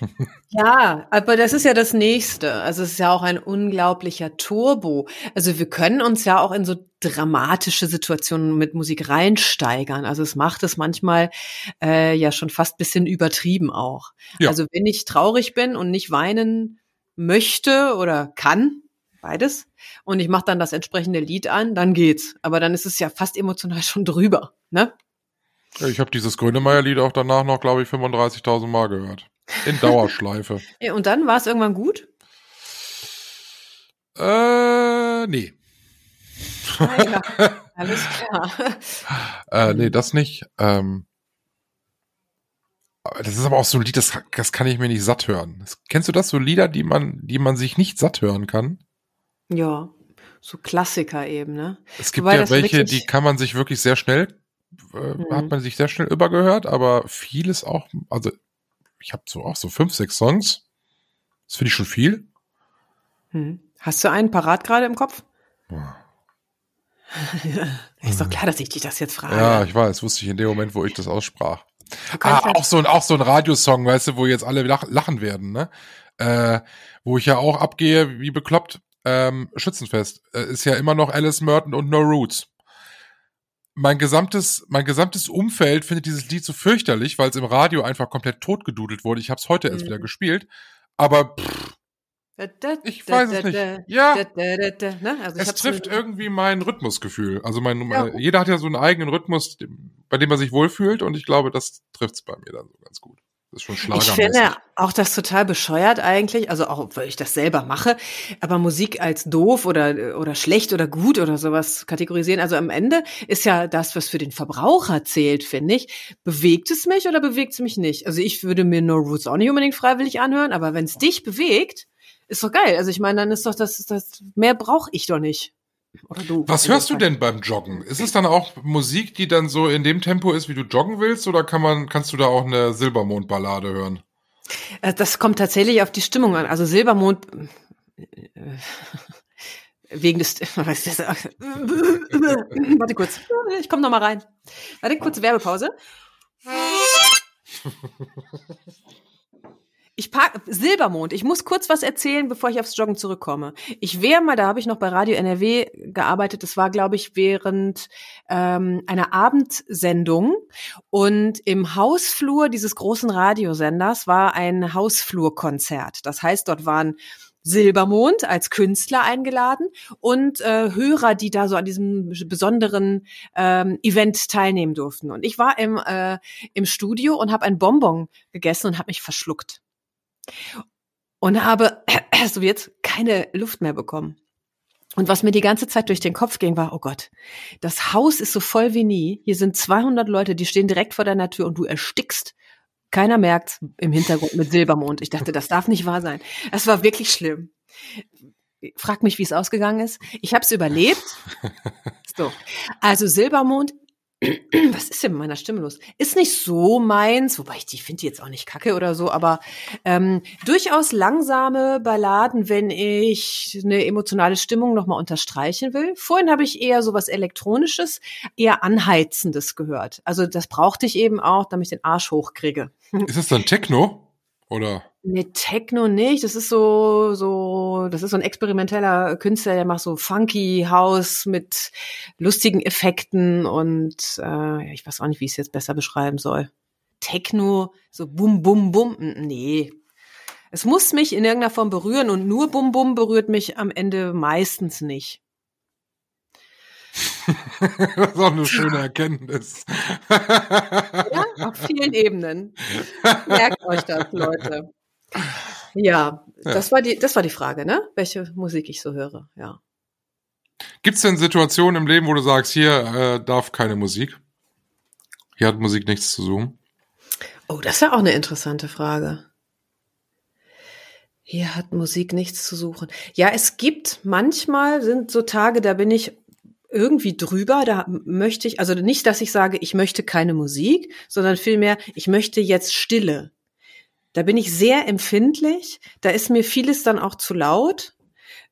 ja, aber das ist ja das nächste. Also es ist ja auch ein unglaublicher Turbo. Also wir können uns ja auch in so dramatische Situationen mit Musik reinsteigern. Also es macht es manchmal äh, ja schon fast bisschen übertrieben auch. Ja. Also wenn ich traurig bin und nicht weinen möchte oder kann, beides, und ich mache dann das entsprechende Lied an, dann geht's. Aber dann ist es ja fast emotional schon drüber, ne? Ich habe dieses Grönemeyer-Lied auch danach noch, glaube ich, 35.000 Mal gehört. In Dauerschleife. Und dann war es irgendwann gut? äh, nee. Ah, ja. Alles klar. Äh, nee, das nicht. Ähm, das ist aber auch so ein Lied, das, das kann ich mir nicht satt hören. Das, kennst du das, so Lieder, die man, die man sich nicht satt hören kann? Ja, so Klassiker eben, ne? Es gibt Wobei ja welche, die kann man sich wirklich sehr schnell, äh, Mhm. hat man sich sehr schnell übergehört, aber vieles auch, also ich habe so auch so fünf, sechs Songs. Das finde ich schon viel. Hm. Hast du einen parat gerade im Kopf? Boah. Ist doch klar, dass ich dich das jetzt frage. Ja, ich weiß, wusste ich in dem Moment, wo ich das aussprach. Ah, auch so ein, auch so ein Radiosong, weißt du, wo jetzt alle lach, lachen werden, ne? Äh, wo ich ja auch abgehe, wie bekloppt, ähm, Schützenfest, äh, ist ja immer noch Alice Merton und No Roots. Mein gesamtes, mein gesamtes Umfeld findet dieses Lied so fürchterlich, weil es im Radio einfach komplett totgedudelt wurde. Ich habe es heute erst Mhm. wieder gespielt, aber pff, ich weiß es nicht. Ja. ne? also ich es trifft irgendwie mein Rhythmusgefühl. Also mein, Ja. jeder hat ja so einen eigenen Rhythmus, bei dem er sich wohlfühlt und ich glaube, das trifft's bei mir dann so ganz gut. Das ist schon Ich schlagermäßig. finde auch das total bescheuert eigentlich, also auch, weil ich das selber mache, aber Musik als doof oder, oder schlecht oder gut oder sowas kategorisieren. Also am Ende ist ja das, was für den Verbraucher zählt, finde ich. Bewegt es mich oder bewegt es mich nicht? Also ich würde mir No Roots auch nicht unbedingt freiwillig anhören, aber wenn es dich bewegt, ist doch geil. Also ich meine, dann ist doch das, das mehr brauche ich doch nicht. Oder du. Was hörst du denn beim Joggen? Ist es dann auch Musik, die dann so in dem Tempo ist, wie du joggen willst, oder kann man, kannst du da auch eine Silbermond-Ballade hören? Äh, Das kommt tatsächlich auf die Stimmung an. Also Silbermond äh, wegen des was ist das? Warte kurz. Ich komme noch mal rein. Warte kurze Werbepause. Ich pack Silbermond. Ich muss kurz was erzählen, bevor ich aufs Joggen zurückkomme. Ich wäre mal, da habe ich noch bei Radio NRW gearbeitet. Das war, glaube ich, während ähm, einer Abendsendung und im Hausflur dieses großen Radiosenders war ein Hausflurkonzert. Das heißt, dort waren Silbermond als Künstler eingeladen und äh, Hörer, die da so an diesem besonderen ähm, Event teilnehmen durften. Und ich war im, äh, im Studio und habe ein Bonbon gegessen und habe mich verschluckt. Und habe, so jetzt, keine Luft mehr bekommen. Und was mir die ganze Zeit durch den Kopf ging, war, oh Gott, das Haus ist so voll wie nie. Hier sind 200 Leute, die stehen direkt vor deiner Tür und du erstickst. Keiner merkt im Hintergrund mit Silbermond. Ich dachte, das darf nicht wahr sein. Das war wirklich schlimm. Frag mich, wie es ausgegangen ist. Ich habe es überlebt. So, also Silbermond. Was ist denn mit meiner Stimme los? Ist nicht so meins, wobei ich die finde jetzt auch nicht kacke oder so, aber ähm, durchaus langsame Balladen, wenn ich eine emotionale Stimmung nochmal unterstreichen will. Vorhin habe ich eher so was Elektronisches, eher Anheizendes gehört. Also das brauchte ich eben auch, damit ich den Arsch hochkriege. Ist es dann Techno? Oder? Nee, Techno nicht. Das ist so, so, das ist so ein experimenteller Künstler, der macht so funky House mit lustigen Effekten und äh, ich weiß auch nicht, wie ich es jetzt besser beschreiben soll. Techno, so bum, bum, bum. Nee. Es muss mich in irgendeiner Form berühren und nur bum, bum berührt mich am Ende meistens nicht. das ist auch eine schöne Erkenntnis. Ja, auf vielen Ebenen. Merkt euch das, Leute. Ja, das war die, das war die Frage, ne? Welche Musik ich so höre, ja. Gibt es denn Situationen im Leben, wo du sagst, hier äh, darf keine Musik? Hier hat Musik nichts zu suchen. Oh, das ist ja auch eine interessante Frage. Hier hat Musik nichts zu suchen. Ja, es gibt manchmal sind so Tage, da bin ich irgendwie drüber, da möchte ich, also nicht, dass ich sage, ich möchte keine Musik, sondern vielmehr, ich möchte jetzt Stille. Da bin ich sehr empfindlich, da ist mir vieles dann auch zu laut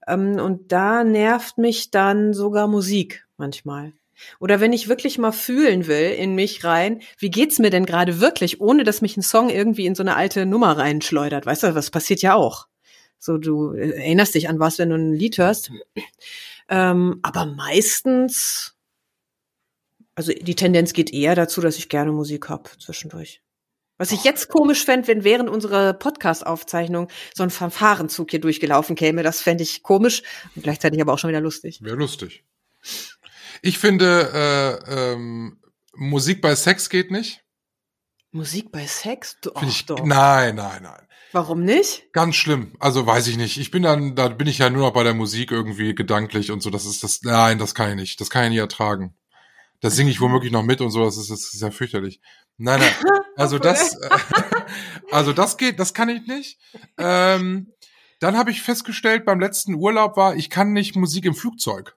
ähm, und da nervt mich dann sogar Musik manchmal. Oder wenn ich wirklich mal fühlen will in mich rein, wie geht's mir denn gerade wirklich, ohne dass mich ein Song irgendwie in so eine alte Nummer reinschleudert. Weißt du, was passiert ja auch. So, du äh, erinnerst dich an was, wenn du ein Lied hörst. Ähm, aber meistens, also die Tendenz geht eher dazu, dass ich gerne Musik hab zwischendurch. Was ich jetzt komisch fände, wenn während unserer Podcast-Aufzeichnung so ein Fanfarenzug hier durchgelaufen käme, das fände ich komisch und gleichzeitig aber auch schon wieder lustig. Wäre lustig. Ich finde, äh, ähm, Musik bei Sex geht nicht. Musik bei Sex? Find ich, doch. Nein, nein, nein. Warum nicht? Ganz schlimm. Also weiß ich nicht. Ich bin dann, da bin ich ja nur noch bei der Musik irgendwie gedanklich und so. Das ist das. Nein, das kann ich nicht. Das kann ich nie ertragen. Da singe ich womöglich noch mit und so. Das ist, das ist ja fürchterlich. Nein, nein. Also das, also das geht, das kann ich nicht. Ähm, dann habe ich festgestellt, beim letzten Urlaub war, ich kann nicht Musik im Flugzeug.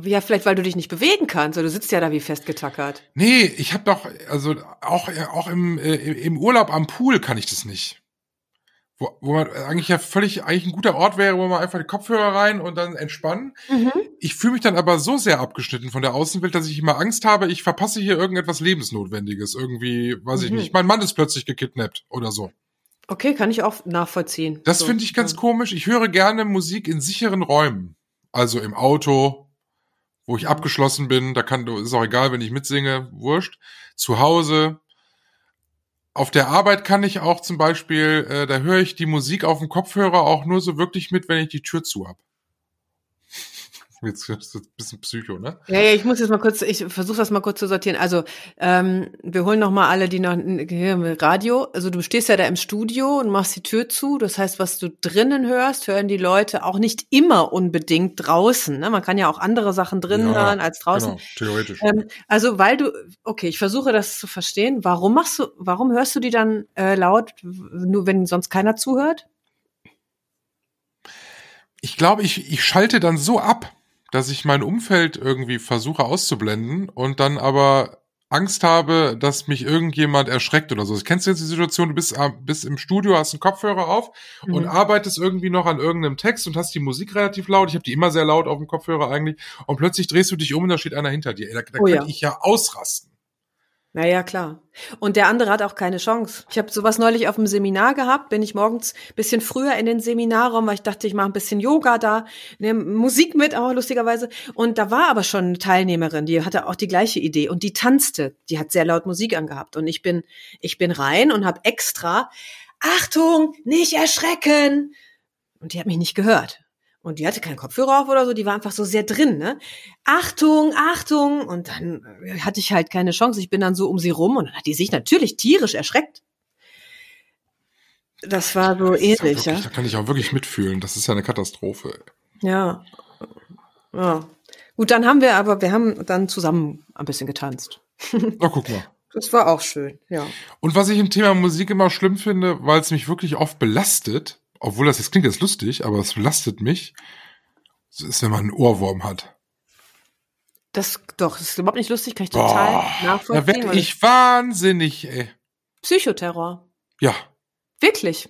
Ja, vielleicht, weil du dich nicht bewegen kannst, oder du sitzt ja da wie festgetackert. Nee, ich habe doch, also auch, auch im, äh, im Urlaub am Pool kann ich das nicht. Wo, wo man eigentlich ja völlig eigentlich ein guter Ort wäre, wo man einfach die Kopfhörer rein und dann entspannen. Mhm. Ich fühle mich dann aber so sehr abgeschnitten von der Außenwelt, dass ich immer Angst habe, ich verpasse hier irgendetwas Lebensnotwendiges. Irgendwie, weiß mhm. ich nicht. Mein Mann ist plötzlich gekidnappt oder so. Okay, kann ich auch nachvollziehen. Das so, finde ich ganz ja. komisch. Ich höre gerne Musik in sicheren Räumen. Also im Auto, wo ich abgeschlossen bin, da kann, ist auch egal, wenn ich mitsinge, wurscht. Zu Hause. Auf der Arbeit kann ich auch zum Beispiel, äh, da höre ich die Musik auf dem Kopfhörer auch nur so wirklich mit, wenn ich die Tür zu hab. Jetzt ist ein bisschen Psycho, ne? Ja, ja, ich muss jetzt mal kurz, ich versuche das mal kurz zu sortieren. Also, ähm, wir holen noch mal alle, die noch Radio. Also du stehst ja da im Studio und machst die Tür zu. Das heißt, was du drinnen hörst, hören die Leute auch nicht immer unbedingt draußen. Ne? Man kann ja auch andere Sachen drinnen ja, hören als draußen. Genau, theoretisch. Ähm, also, weil du, okay, ich versuche das zu verstehen. Warum machst du, warum hörst du die dann äh, laut, nur wenn sonst keiner zuhört? Ich glaube, ich, ich schalte dann so ab dass ich mein Umfeld irgendwie versuche auszublenden und dann aber Angst habe, dass mich irgendjemand erschreckt oder so. Kennst du jetzt die Situation, du bist, äh, bist im Studio, hast einen Kopfhörer auf mhm. und arbeitest irgendwie noch an irgendeinem Text und hast die Musik relativ laut. Ich habe die immer sehr laut auf dem Kopfhörer eigentlich. Und plötzlich drehst du dich um und da steht einer hinter dir. Da, da oh, könnte ja. ich ja ausrasten. Naja, klar. Und der andere hat auch keine Chance. Ich habe sowas neulich auf dem Seminar gehabt, bin ich morgens bisschen früher in den Seminarraum, weil ich dachte, ich mache ein bisschen Yoga da, nehme Musik mit, auch lustigerweise. Und da war aber schon eine Teilnehmerin, die hatte auch die gleiche Idee und die tanzte. Die hat sehr laut Musik angehabt. Und ich bin, ich bin rein und habe extra, Achtung, nicht erschrecken. Und die hat mich nicht gehört. Und die hatte keinen Kopfhörer auf oder so, die war einfach so sehr drin, ne? Achtung, Achtung! Und dann äh, hatte ich halt keine Chance. Ich bin dann so um sie rum und dann hat die sich natürlich tierisch erschreckt. Das war so das ähnlich, ja, ja. Da kann ich auch wirklich mitfühlen. Das ist ja eine Katastrophe. Ja. Ja. Gut, dann haben wir aber, wir haben dann zusammen ein bisschen getanzt. Na, guck mal. Das war auch schön, ja. Und was ich im Thema Musik immer schlimm finde, weil es mich wirklich oft belastet, obwohl das jetzt klingt jetzt lustig, aber es belastet mich, das ist, wenn man einen Ohrwurm hat. Das doch, das ist überhaupt nicht lustig, kann ich total Boah, nachvollziehen. Da werde ich wahnsinnig, ey. Psychoterror. Ja. Wirklich.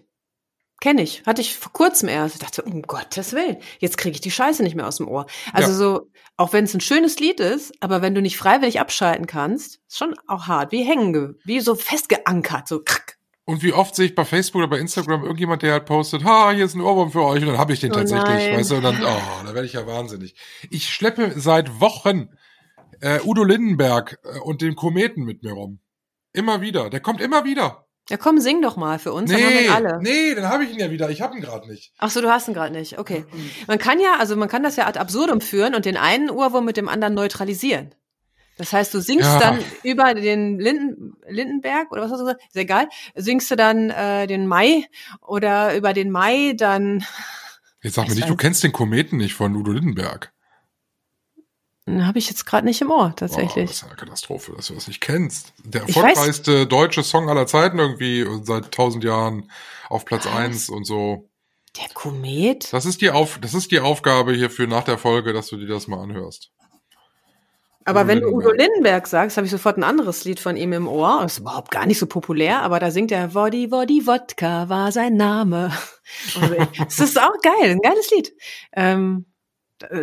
Kenne ich. Hatte ich vor kurzem erst. Ich dachte, um Gottes Willen, jetzt kriege ich die Scheiße nicht mehr aus dem Ohr. Also ja. so, auch wenn es ein schönes Lied ist, aber wenn du nicht freiwillig abschalten kannst, ist schon auch hart. Wie hängen, wie so festgeankert, so krack. Und wie oft sehe ich bei Facebook oder bei Instagram irgendjemand, der halt postet, ha, hier ist ein Ohrwurm für euch und dann habe ich den oh tatsächlich, nein. weißt du, und dann, oh, da werde ich ja wahnsinnig. Ich schleppe seit Wochen äh, Udo Lindenberg äh, und den Kometen mit mir rum. Immer wieder. Der kommt immer wieder. Ja, komm, sing doch mal für uns. Nee, dann alle. nee, dann habe ich ihn ja wieder. Ich habe ihn gerade nicht. Ach so, du hast ihn gerade nicht. Okay. Man kann ja, also man kann das ja ad absurdum führen und den einen Ohrwurm mit dem anderen neutralisieren. Das heißt, du singst ja. dann über den Linden, Lindenberg oder was hast du gesagt? Ist egal. Singst du dann äh, den Mai oder über den Mai dann. Jetzt sag mir nicht, du kennst den Kometen nicht von Udo Lindenberg. Habe ich jetzt gerade nicht im Ohr, Oh, tatsächlich. das ist eine Katastrophe, dass du das nicht kennst. Der Ich erfolgreichste deutsche Song aller Zeiten irgendwie und seit tausend Jahren auf Platz Was? eins und so. Der Komet? Das ist die Auf, das ist die Aufgabe hierfür nach der Folge, dass du dir das mal anhörst. Aber wenn du Udo Lindenberg. Sagst, habe ich sofort ein anderes Lied von ihm im Ohr. Das ist überhaupt gar nicht so populär, aber da singt er Woddy Woddy Wodka war sein Name. Das ist auch geil, ein geiles Lied. Ähm,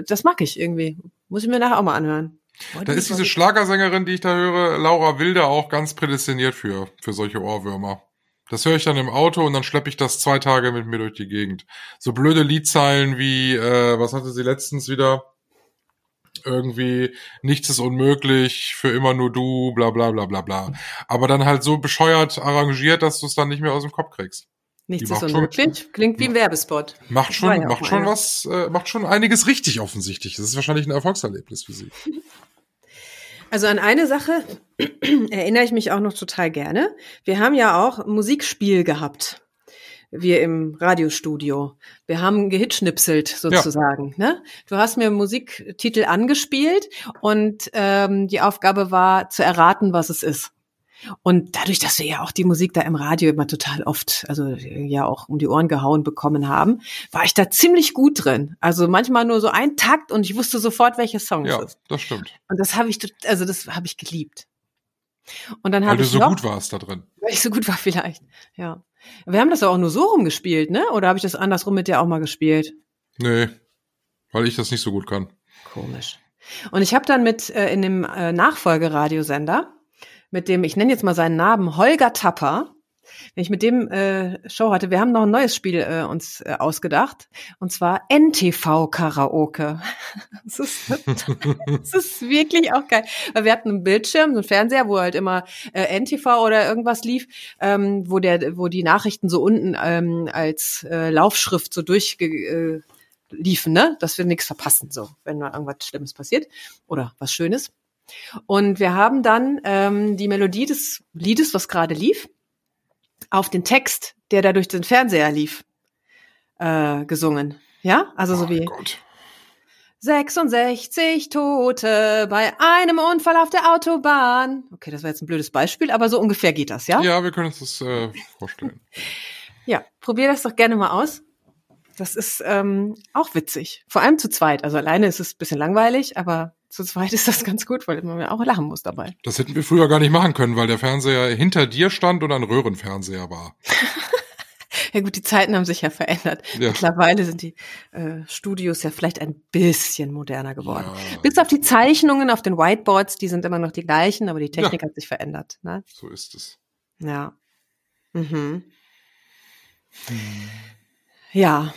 das mag ich irgendwie. Muss ich mir nachher auch mal anhören. Da ist diese Woddy- Schlagersängerin, die ich da höre, Laura Wilde, auch ganz prädestiniert für, für solche Ohrwürmer. Das höre ich dann im Auto und dann schleppe ich das zwei Tage mit mir durch die Gegend. So blöde Liedzeilen wie, äh, was hatte sie letztens wieder? Irgendwie, nichts ist unmöglich, für immer nur du, bla bla bla bla bla. Aber dann halt so bescheuert arrangiert, dass du es dann nicht mehr aus dem Kopf kriegst. Nichts ist macht schon- unmöglich. Klingt wie ein Werbespot. Macht schon, ja macht schon einer. was, äh, macht schon einiges richtig offensichtlich. Das ist wahrscheinlich ein Erfolgserlebnis für sie. Also an eine Sache erinnere ich mich auch noch total gerne. Wir haben ja auch Musikspiel gehabt. Wir im Radiostudio. Wir haben gehitschnipselt sozusagen. Ne? Du hast mir Musiktitel angespielt und ähm, die Aufgabe war zu erraten, was es ist. Und dadurch, dass wir ja auch die Musik da im Radio immer total oft, also ja auch um die Ohren gehauen bekommen haben, war ich da ziemlich gut drin. Also manchmal nur so ein Takt und ich wusste sofort, welcher Song Ja, es ist. das stimmt. Und das habe ich, also das habe ich geliebt. Und dann Weil habe du ich so noch, gut warst da drin. weil ich so gut war vielleicht. Ja, wir haben das aber auch nur so rumgespielt, ne? Oder habe ich das andersrum mit dir auch mal gespielt? Nee, weil ich das nicht so gut kann. Komisch. Und ich habe dann mit äh, in dem äh, Nachfolgeradiosender mit dem, ich nenne jetzt mal seinen Namen, Holger Tapper, wenn ich mit dem äh, Show hatte, wir haben noch ein neues Spiel äh, uns äh, ausgedacht, und zwar NTV Karaoke. Das ist, das ist wirklich auch geil. Weil wir hatten einen Bildschirm, einen Fernseher, wo halt immer äh, NTV oder irgendwas lief, ähm, wo der, wo die Nachrichten so unten ähm, als äh, Laufschrift so durchge äh, liefen, ne? Dass wir nichts verpassen, so, wenn mal irgendwas Schlimmes passiert oder was Schönes. Und wir haben dann ähm, die Melodie des Liedes, was gerade lief, auf den Text, der da durch den Fernseher lief, äh, gesungen. Ja, also so oh wie Gott. 66 Tote bei einem Unfall auf der Autobahn. Okay, das war jetzt ein blödes Beispiel, aber so ungefähr geht das, ja? Ja, wir können uns das äh, vorstellen. Ja, probier das doch gerne mal aus. Das ist ähm, auch witzig. Vor allem zu zweit. Also alleine ist es ein bisschen langweilig, aber zu zweit ist das ganz gut, weil man auch lachen muss dabei. Das hätten wir früher gar nicht machen können, weil der Fernseher hinter dir stand und ein Röhrenfernseher war. Ja gut, die Zeiten haben sich ja verändert. Ja. Mittlerweile sind die äh, Studios ja vielleicht ein bisschen moderner geworden. Ja. Bis auf die Zeichnungen auf den Whiteboards, die sind immer noch die gleichen, aber die Technik Ja. hat sich verändert. Ne? So ist es. Ja. Mhm. Ja.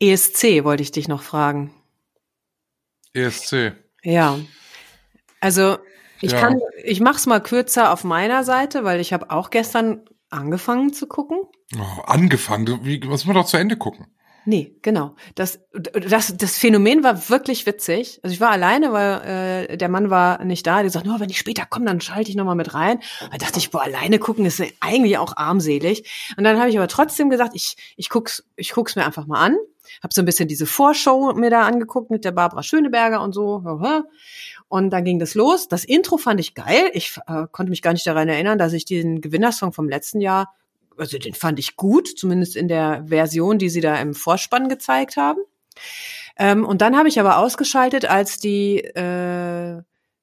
ESC wollte ich dich noch fragen. ESC. Ja. Also ich Ja. kann, ich mach's mal kürzer auf meiner Seite, weil ich habe auch gestern angefangen zu gucken. Oh, angefangen. Du, Wie, was wir doch zu Ende gucken. Nee, genau. Das, das, das Phänomen war wirklich witzig. Also ich war alleine, weil äh, der Mann war nicht da. Die sagt, nur wenn ich später komme, dann schalte ich noch mal mit rein. Da dachte ich, boah, alleine gucken ist eigentlich auch armselig. Und dann habe ich aber trotzdem gesagt, ich, ich guck's, ich guck's mir einfach mal an. Hab so ein bisschen diese Vorschau mir da angeguckt mit der Barbara Schöneberger und so. Und dann ging das los. Das Intro fand ich geil. Ich äh, konnte mich gar nicht daran erinnern, dass ich den Gewinnersong vom letzten Jahr also den fand ich gut, zumindest in der Version, die sie da im Vorspann gezeigt haben. Ähm, und dann habe ich aber ausgeschaltet, als die, äh,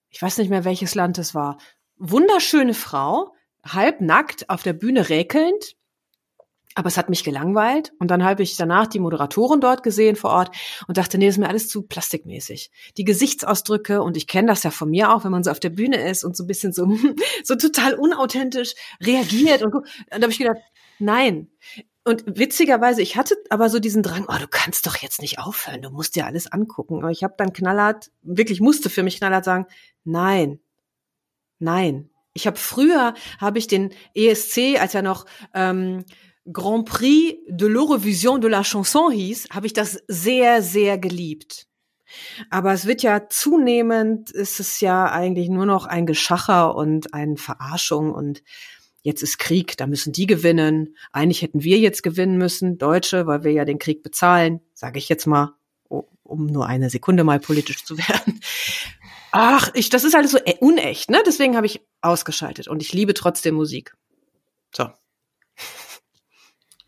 ich weiß nicht mehr, welches Land es war, wunderschöne Frau, halb nackt auf der Bühne räkelnd. Aber es hat mich gelangweilt. Und dann habe ich danach die Moderatorin dort gesehen vor Ort und dachte, nee, ist mir alles zu plastikmäßig. Die Gesichtsausdrücke, und ich kenne das ja von mir auch, wenn man so auf der Bühne ist und so ein bisschen so, so total unauthentisch reagiert. Und, und da habe ich gedacht, nein. Und witzigerweise, ich hatte aber so diesen Drang, oh, du kannst doch jetzt nicht aufhören, du musst dir alles angucken. Aber ich habe dann knallhart, wirklich musste für mich knallhart sagen, nein, nein. Ich habe früher, habe ich den ESC, als er noch ähm, Grand Prix de l'Eurovision de la Chanson hieß, habe ich das sehr, sehr geliebt. Aber es wird ja zunehmend, ist es ja eigentlich nur noch ein Geschacher und eine Verarschung und jetzt ist Krieg, da müssen die gewinnen. Eigentlich hätten wir jetzt gewinnen müssen, Deutsche, weil wir ja den Krieg bezahlen, sage ich jetzt mal, um nur eine Sekunde mal politisch zu werden. Ach, ich, das ist alles so e- unecht, ne? Deswegen habe ich ausgeschaltet und ich liebe trotzdem Musik. So.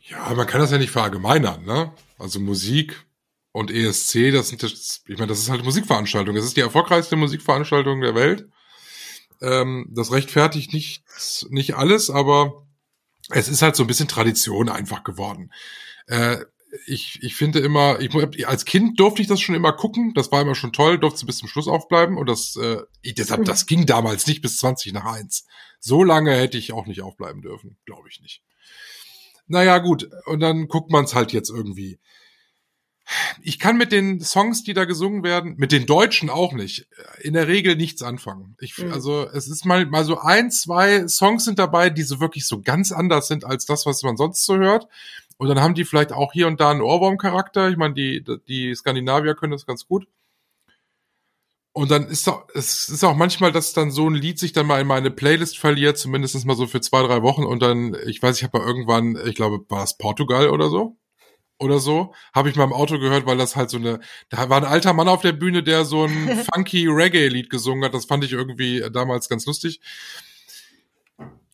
Ja, man kann das ja nicht verallgemeinern, ne? Also Musik und ESC, das sind das, ich meine, das ist halt Musikveranstaltung. Das ist die erfolgreichste Musikveranstaltung der Welt. Ähm, das rechtfertigt nicht, nicht alles, aber es ist halt so ein bisschen Tradition einfach geworden. Äh, ich, ich finde immer, ich, als Kind durfte ich das schon immer gucken, das war immer schon toll, durfte bis zum Schluss aufbleiben und das, äh, deshalb, das ging damals nicht bis 20 nach eins. So lange hätte ich auch nicht aufbleiben dürfen, glaube ich nicht. Naja, gut, und dann guckt man es halt jetzt irgendwie ich kann mit den Songs, die da gesungen werden, mit den Deutschen auch nicht, in der Regel nichts anfangen. Ich, mhm. Also es ist mal, mal so ein, zwei Songs sind dabei, die so wirklich so ganz anders sind als das, was man sonst so hört. Und dann haben die vielleicht auch hier und da einen Ohrwurm-Charakter. Ich meine, die, die Skandinavier können das ganz gut. Und dann ist auch, es ist auch manchmal, dass dann so ein Lied sich dann mal in meine Playlist verliert, zumindest mal so für zwei, drei Wochen. Und dann, ich weiß, ich habe mal irgendwann, ich glaube, war es Portugal oder so? oder so, habe ich mal im Auto gehört, weil das halt so eine, da war ein alter Mann auf der Bühne, der so ein funky Reggae-Lied gesungen hat. Das fand ich irgendwie damals ganz lustig.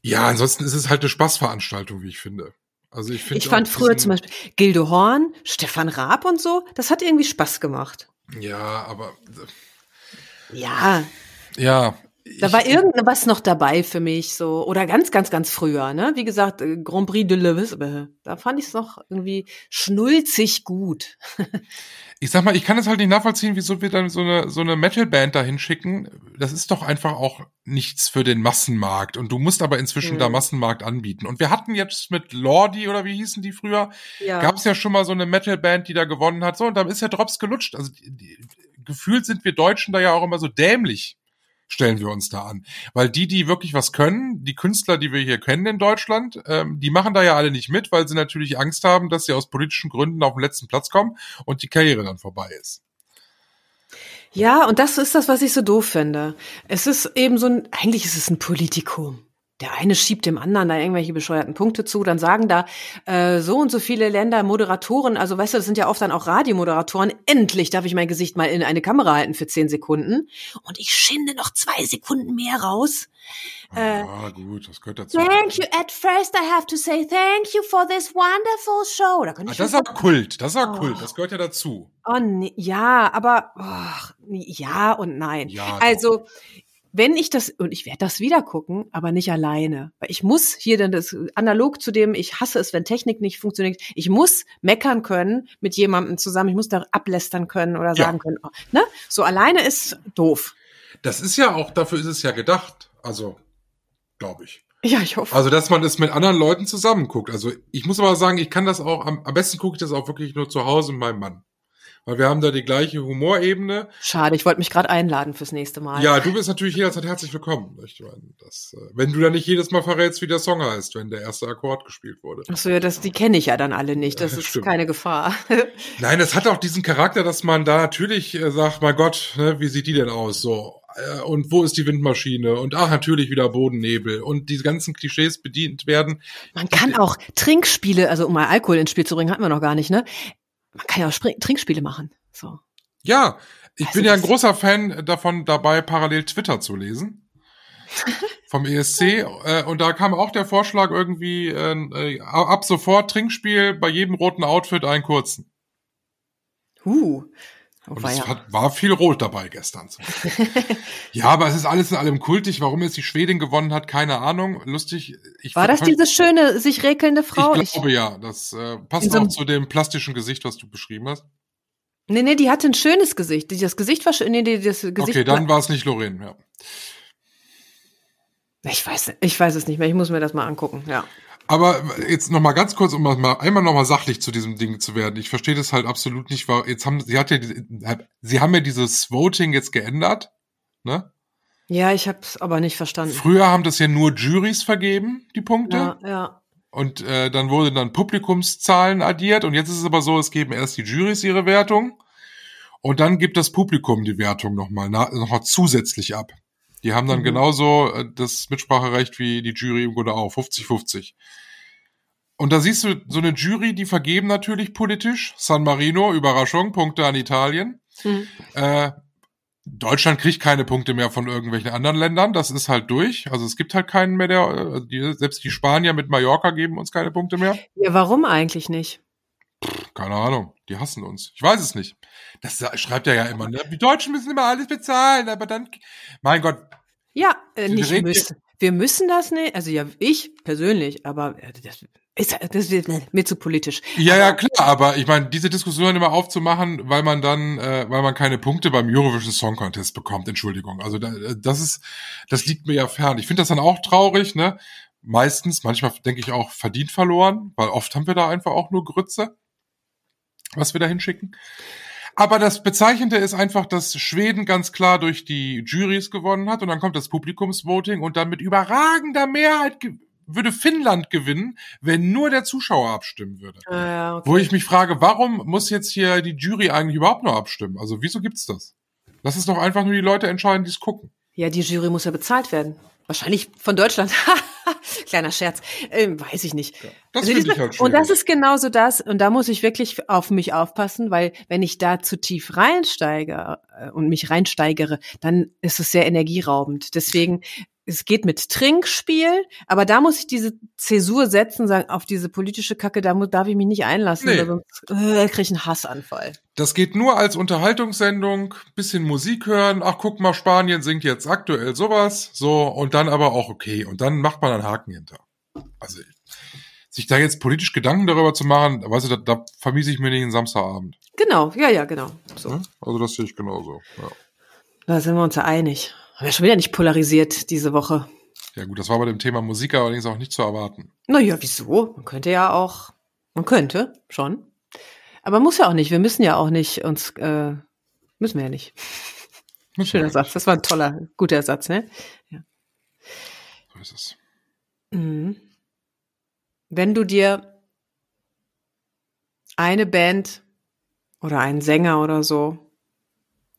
Ja, ansonsten ist es halt eine Spaßveranstaltung, wie ich finde. Also ich finde. Ich fand früher zum Beispiel Gildo Horn, Stefan Raab und so, das hat irgendwie Spaß gemacht. Ja, aber. Ja. Ja, da war irgendwas noch dabei für mich, so, oder ganz, ganz, ganz früher, ne? Wie gesagt, äh, Grand Prix de Lewis, da fand ich es noch irgendwie schnulzig gut. ich sag mal, ich kann es halt nicht nachvollziehen, wieso wir dann so eine, so eine Metalband dahin schicken. Das ist doch einfach auch nichts für den Massenmarkt. Und du musst aber inzwischen mhm. da Massenmarkt anbieten. Und wir hatten jetzt mit Lordi, oder wie hießen die früher, ja. gab es ja schon mal so eine Metalband, die da gewonnen hat. So, und da ist ja Drops gelutscht. Also, die, die, gefühlt sind wir Deutschen da ja auch immer so dämlich stellen wir uns da an. Weil die, die wirklich was können, die Künstler, die wir hier kennen in Deutschland, ähm, die machen da ja alle nicht mit, weil sie natürlich Angst haben, dass sie aus politischen Gründen auf den letzten Platz kommen und die Karriere dann vorbei ist. Ja, und das ist das, was ich so doof finde. Es ist eben so ein, eigentlich ist es ein Politikum der eine schiebt dem anderen da irgendwelche bescheuerten Punkte zu, dann sagen da äh, so und so viele Länder Moderatoren, also weißt du, das sind ja oft dann auch Radiomoderatoren, endlich darf ich mein Gesicht mal in eine Kamera halten für zehn Sekunden und ich schinde noch zwei Sekunden mehr raus. Äh, ja, gut, das gehört dazu. Thank you. At first I have to say thank you for this wonderful show. Da ah, das ist auch Kult, das ist auch oh. Kult, das gehört ja dazu. Oh, nee, ja, aber oh, ja und nein. Ja, also doch wenn ich das, und ich werde das wieder gucken, aber nicht alleine. Weil ich muss hier dann das analog zu dem, ich hasse es, wenn Technik nicht funktioniert, ich muss meckern können mit jemandem zusammen, ich muss da ablästern können oder sagen ja. können, oh, ne? So alleine ist doof. Das ist ja auch, dafür ist es ja gedacht. Also, glaube ich. Ja, ich hoffe. Also, dass man es mit anderen Leuten zusammen guckt. Also, ich muss aber sagen, ich kann das auch, am, am besten gucke ich das auch wirklich nur zu Hause mit meinem Mann weil wir haben da die gleiche Humorebene. Schade, ich wollte mich gerade einladen fürs nächste Mal. Ja, du bist natürlich jederzeit herzlich willkommen. Ich meine, das, äh, wenn du da nicht jedes Mal verrätst, wie der Song heißt, wenn der erste Akkord gespielt wurde.Ach so, ja, das, die kenne ich ja dann alle nicht. Das ist stimmt. keine Gefahr. Nein, es hat auch diesen Charakter, dass man da natürlich äh, sagt, mein Gott, ne, wie sieht die denn aus? So, äh, und wo ist die Windmaschine und ach natürlich wieder Bodennebel und diese ganzen Klischees bedient werden. Man kann auch Trinkspiele, also um mal Alkohol ins Spiel zu bringen, hatten wir noch gar nicht, ne? Man kann ja auch Spring Trinkspiele machen. So. Ja, ich also bin ja ein großer Fan davon, dabei parallel Twitter zu lesen. vom ESC. Äh, und da kam auch der Vorschlag irgendwie, äh, ab sofort Trinkspiel bei jedem roten Outfit einen kurzen. Uh, und es hat, war viel Rot dabei gestern. ja, aber es ist alles in allem kultig. Warum jetzt die Schwedin gewonnen hat, keine Ahnung. Lustig. Ich war das diese schöne, sich rekelnde Frau? Ich glaube ich, ja. Das äh, passt auch zu dem plastischen Gesicht, was du beschrieben hast. Nee, nee, die hatte ein schönes Gesicht. Das Gesicht war schön. Nee, das Gesicht okay, dann war es nicht Lorraine, ja. Ich weiß, ich weiß es nicht mehr. Ich muss mir das mal angucken, ja. Aber jetzt noch mal ganz kurz, um mal einmal noch mal sachlich zu diesem Ding zu werden. Ich verstehe das halt absolut nicht, weil jetzt haben sie hat ja sie haben ja dieses Voting jetzt geändert, ne? Ja, ich habe es aber nicht verstanden. Früher haben das ja nur Juries vergeben, die Punkte. Ja, ja. Und äh, dann wurden dann Publikumszahlen addiert und jetzt ist es aber so, es geben erst die Juries ihre Wertung und dann gibt das Publikum die Wertung noch mal, noch mal zusätzlich ab. Die haben dann mhm. genauso äh, das Mitspracherecht wie die Jury im Grunde auch, 50-50. Und da siehst du so eine Jury, die vergeben natürlich politisch. San Marino, Überraschung, Punkte an Italien. Hm. Äh, Deutschland kriegt keine Punkte mehr von irgendwelchen anderen Ländern. Das ist halt durch. Also es gibt halt keinen mehr, der, äh, selbst die Spanier mit Mallorca geben uns keine Punkte mehr. Ja, warum eigentlich nicht? Keine Ahnung. Die hassen uns. Ich weiß es nicht. Das schreibt er ja immer, ne? Die Deutschen müssen immer alles bezahlen, aber dann, mein Gott. Ja, äh, nicht müssen. Wir müssen das nicht. Also ja, ich persönlich, aber äh, das ist, das ist mir zu politisch. Ja, ja, klar, aber ich meine, diese Diskussion immer aufzumachen, weil man dann, äh, weil man keine Punkte beim Eurovision Song Contest bekommt, Entschuldigung. Also da, das ist, das liegt mir ja fern. Ich finde das dann auch traurig, ne? Meistens, manchmal denke ich auch verdient verloren, weil oft haben wir da einfach auch nur Grütze, was wir da hinschicken. Aber das Bezeichnende ist einfach, dass Schweden ganz klar durch die Juries gewonnen hat und dann kommt das Publikumsvoting und dann mit überragender Mehrheit würde Finnland gewinnen, wenn nur der Zuschauer abstimmen würde. Ja, okay. Wo ich mich frage, warum muss jetzt hier die Jury eigentlich überhaupt nur abstimmen? Also wieso gibt's das? Lass es doch einfach nur die Leute entscheiden, die es gucken. Ja, die Jury muss ja bezahlt werden. Wahrscheinlich von Deutschland. Kleiner Scherz. Ähm, weiß ich nicht. Das Also ich halt und das ist genauso das, und da muss ich wirklich auf mich aufpassen, weil wenn ich da zu tief reinsteige äh, und mich reinsteigere, dann ist es sehr energieraubend. Deswegen, es geht mit Trinkspiel, aber da muss ich diese Zäsur setzen, sagen, auf diese politische Kacke, da darf ich mich nicht einlassen, Nee. sonst äh, kriege ich einen Hassanfall. Das geht nur als Unterhaltungssendung, bisschen Musik hören, ach guck mal, Spanien singt jetzt aktuell sowas, so, und dann aber auch okay. Und dann macht man einen Haken hinter. Also, sich da jetzt politisch Gedanken darüber zu machen, weißt du, da, da vermiese ich mir nicht den Samstagabend. Genau, ja, ja, genau. So. Ne? Also das sehe ich genauso. Ja. Da sind wir uns ja einig. Haben wir schon wieder nicht polarisiert diese Woche. ja gut, das war bei dem Thema Musik allerdings auch nicht zu erwarten. Naja, wieso? Man könnte ja auch, man könnte schon. Aber muss ja auch nicht. Wir müssen ja auch nicht uns, äh, müssen wir ja nicht. Muss Schöner Satz. Das war ein toller, guter Satz, ne? So ist es. Mhm. Wenn du dir eine Band oder einen Sänger oder so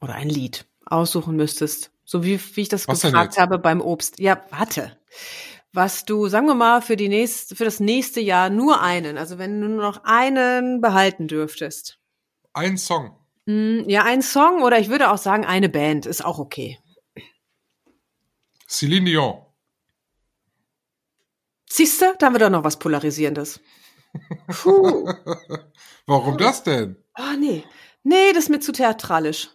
oder ein Lied aussuchen müsstest, so wie, wie ich das Was gefragt habe beim Obst. Ja, warte. Was du, sagen wir mal, für die nächste, für das nächste Jahr nur einen, also wenn du nur noch einen behalten dürftest. Ein Song. Mm, Ja, ein Song oder ich würde auch sagen, eine Band ist auch okay. Celine Dion. Siehste, da haben wir doch noch was Polarisierendes. Puh. Warum das denn? Oh, nee. Nee, das ist mir zu theatralisch.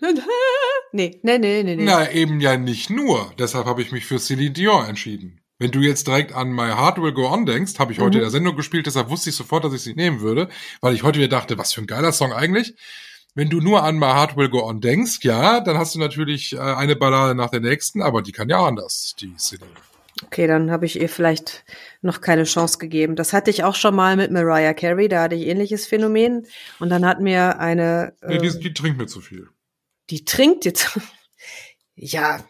Nee, nee, nee, nee, nee. Na, eben ja nicht nur. Deshalb habe ich mich für Celine Dion entschieden. Wenn du jetzt direkt an My Heart Will Go On denkst, habe ich heute Mhm. in der Sendung gespielt, deshalb wusste ich sofort, dass ich sie nehmen würde, weil ich heute wieder dachte, was für ein geiler Song eigentlich. Wenn du nur an My Heart Will Go On denkst, ja, dann hast du natürlich äh, eine Ballade nach der nächsten, aber die kann ja anders, die Celine. Okay, dann habe ich ihr vielleicht noch keine Chance gegeben. Das hatte ich auch schon mal mit Mariah Carey, da hatte ich ähnliches Phänomen. Und dann hat mir eine, Nee, äh, die, die trinkt mir zu viel. Die trinkt jetzt. ja.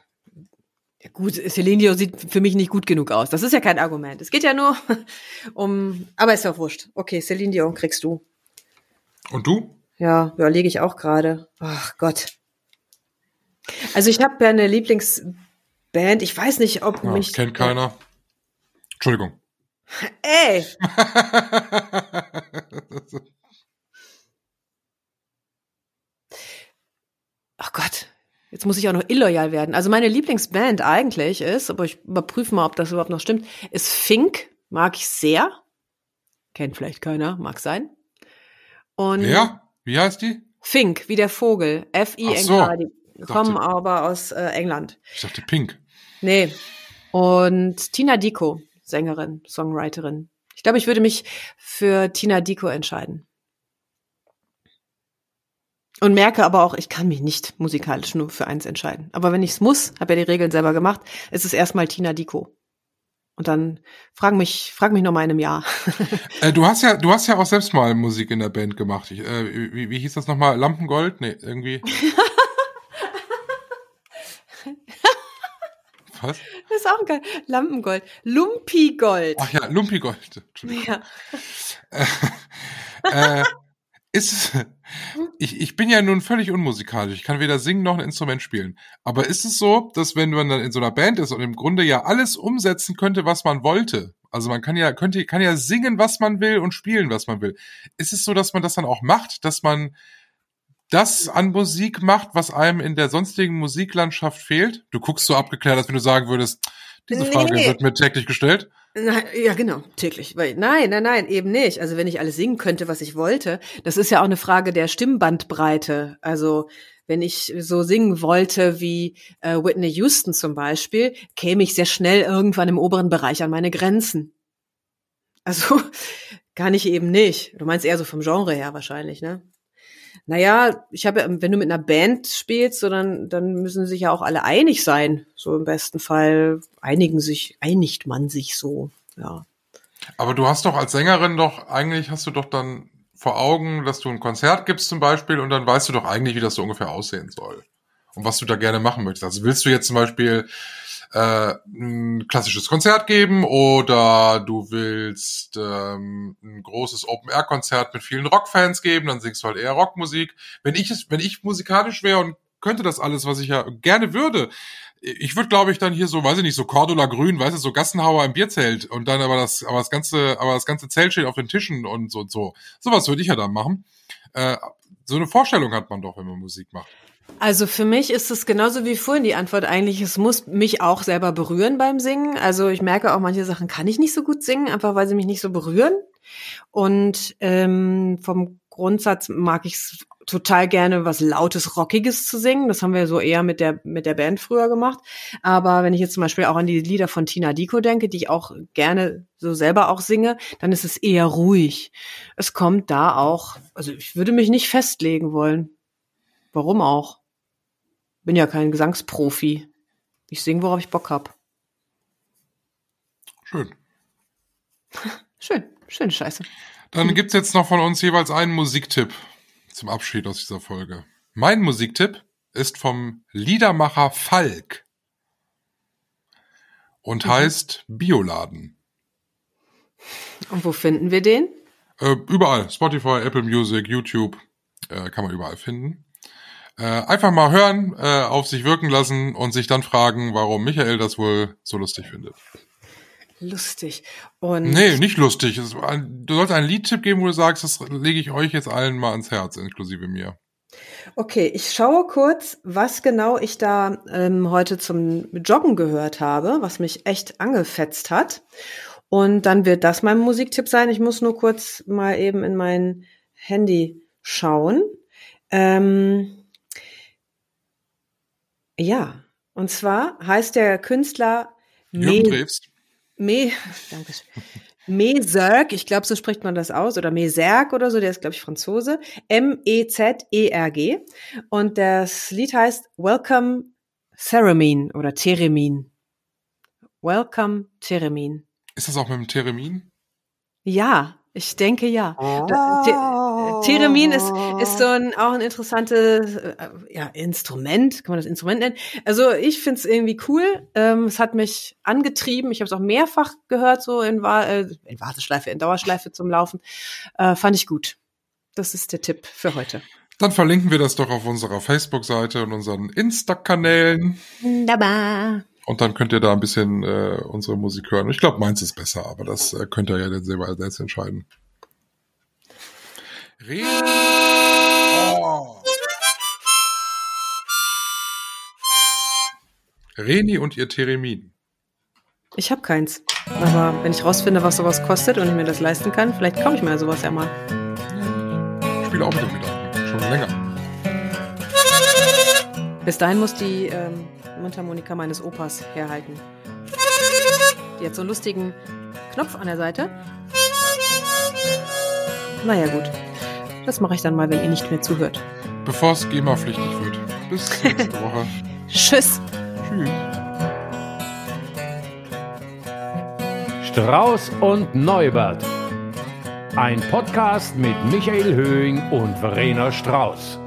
gut, Celine Dion sieht für mich nicht gut genug aus. Das ist ja kein Argument. Es geht ja nur um, aber ist ja wurscht. Okay, Celine Dion kriegst du. Und du? Ja, überlege ich auch gerade. Ach Gott. Also ich habe ja eine Lieblingsband. Ich weiß nicht, ob Ja, mich kennt keiner. Entschuldigung. Ey, ach Gott. Jetzt muss ich auch noch illoyal werden. Also meine Lieblingsband eigentlich ist, aber ich überprüfe mal, ob das überhaupt noch stimmt, ist Fink. Mag ich sehr. Kennt vielleicht keiner, mag sein. Und Wer? Wie heißt die? Fink, wie der Vogel. F-I-N-K. So. Die kommen aber aus äh, England. Ich dachte Pink. Nee. Und Tina Dico, Sängerin, Songwriterin. Ich glaube, ich würde mich für Tina Dico entscheiden. Und merke aber auch, ich kann mich nicht musikalisch nur für eins entscheiden. Aber wenn ich es muss, habe ja die Regeln selber gemacht, ist es erstmal Tina Dico. Und dann frag mich, frag mich noch mal in einem Jahr. Äh, du hast ja, du hast ja auch selbst mal Musik in der Band gemacht. Ich, äh, wie, wie hieß das nochmal? Lampengold? Nee, irgendwie. Was? Das ist auch geil. Lampengold. Lumpigold. Ach ja, Lumpigold. Entschuldigung. Ja. äh, ist, ich, ich bin ja nun völlig unmusikalisch. Ich kann weder singen noch ein Instrument spielen. Aber ist es so, dass wenn man dann in so einer Band ist und im Grunde ja alles umsetzen könnte, was man wollte, Also man kann ja, könnte, kann ja singen, was man will und spielen, was man will. Ist es so, dass man das dann auch macht, dass man das an Musik macht, was einem in der sonstigen Musiklandschaft fehlt? Du guckst so abgeklärt, als wenn du sagen würdest, diese Frage Nee. wird mir täglich gestellt. Na, ja, genau, täglich. Nein, nein, nein, eben nicht. Also wenn ich alles singen könnte, was ich wollte, das ist ja auch eine Frage der Stimmbandbreite. Also wenn ich so singen wollte wie äh, Whitney Houston zum Beispiel, käme ich sehr schnell irgendwann im oberen Bereich an meine Grenzen. Also kann ich eben nicht. Du meinst eher so vom Genre her wahrscheinlich, ne? Naja, ich habe, wenn du mit einer Band spielst, so dann, dann müssen sich ja auch alle einig sein. So im besten Fall einigen sich, einigt man sich so, ja. Aber du hast doch als Sängerin doch, eigentlich hast du doch dann vor Augen, dass du ein Konzert gibst zum Beispiel und dann weißt du doch eigentlich, wie das so ungefähr aussehen soll. Und was du da gerne machen möchtest. Also willst du jetzt zum Beispiel äh, ein klassisches Konzert geben oder du willst ähm, ein großes Open-Air-Konzert mit vielen Rockfans geben, dann singst du halt eher Rockmusik. Wenn ich es, wenn ich musikalisch wäre und könnte das alles, was ich ja gerne würde, ich würde, glaube ich, dann hier so, weiß ich nicht, so Cordula Grün, weißt du, so Gassenhauer im Bierzelt und dann aber das, aber das ganze, aber das ganze Zelt steht auf den Tischen und so und so. Sowas würde ich ja dann machen. Äh, so eine Vorstellung hat man doch, wenn man Musik macht. Also für mich ist es genauso wie vorhin die Antwort eigentlich, es muss mich auch selber berühren beim Singen. Also ich merke auch, manche Sachen kann ich nicht so gut singen, einfach weil sie mich nicht so berühren. Und ähm, vom Grundsatz mag ich es total gerne, was Lautes, Rockiges zu singen. Das haben wir so eher mit der, mit der Band früher gemacht. Aber wenn ich jetzt zum Beispiel auch an die Lieder von Tina Dico denke, die ich auch gerne so selber auch singe, dann ist es eher ruhig. Es kommt da auch, also ich würde mich nicht festlegen wollen. Warum auch? Bin ja kein Gesangsprofi. Ich singe, worauf ich Bock hab. Schön. Schön, schöne Scheiße. Dann gibt's jetzt noch von uns jeweils einen Musiktipp zum Abschied aus dieser Folge. Mein Musiktipp ist vom Liedermacher Falk und heißt Bioladen. Und wo finden wir den? Äh, überall. Spotify, Apple Music, YouTube. Äh, kann man überall finden. Äh, einfach mal hören, äh, auf sich wirken lassen und sich dann fragen, warum Michael das wohl so lustig findet. Lustig. Und Nee, nicht lustig. Du sollst einen Liedtipp geben, wo du sagst, das lege ich euch jetzt allen mal ans Herz, inklusive mir. Okay, ich schaue kurz, was genau ich da ähm, heute zum Joggen gehört habe, was mich echt angefetzt hat. Und dann wird das mein Musiktipp sein. Ich muss nur kurz mal eben in mein Handy schauen. Ähm, ja, und zwar heißt der Künstler Jürgen Me, ich glaube, so spricht man das aus, oder Meserg oder so, der ist, glaube ich, Franzose. M-E-Z-E-R-G. Und das Lied heißt Welcome Theremin oder Theremin. Welcome Theremin. Ist das auch mit dem Theremin? Ja, ich denke ja. Da- The- Theremin ist, ist so ein, auch ein interessantes äh, ja, Instrument, kann man das Instrument nennen. Also ich find's irgendwie cool. Ähm, es hat mich angetrieben. Ich habe es auch mehrfach gehört, so in, Wa äh, in Warteschleife, in Dauerschleife zum Laufen. Äh, fand ich gut. Das ist der Tipp für heute. Dann verlinken wir das doch auf unserer Facebook-Seite und unseren Insta-Kanälen. Wunderbar. Und dann könnt ihr da ein bisschen äh, unsere Musik hören. Ich glaube, meins ist besser, aber das äh, könnt ihr ja dann selber selbst entscheiden. Re oh. Reni und ihr Theremin. Ich habe keins. Aber wenn ich rausfinde, was sowas kostet und ich mir das leisten kann, vielleicht kaufe ich mir sowas ja mal. Ich spiele auch mit dem Gedanken. Schon länger. Bis dahin muss die ähm, Mundharmonika meines Opas herhalten. Die hat so einen lustigen Knopf an der Seite. Naja, gut. Das mache ich dann mal, wenn ihr nicht mehr zuhört. Bevor es GEMA-pflichtig wird. Bis nächste Woche. Tschüss. Tschüss. Strauß und Neubert. Ein Podcast mit Michael Höhing und Verena Strauß.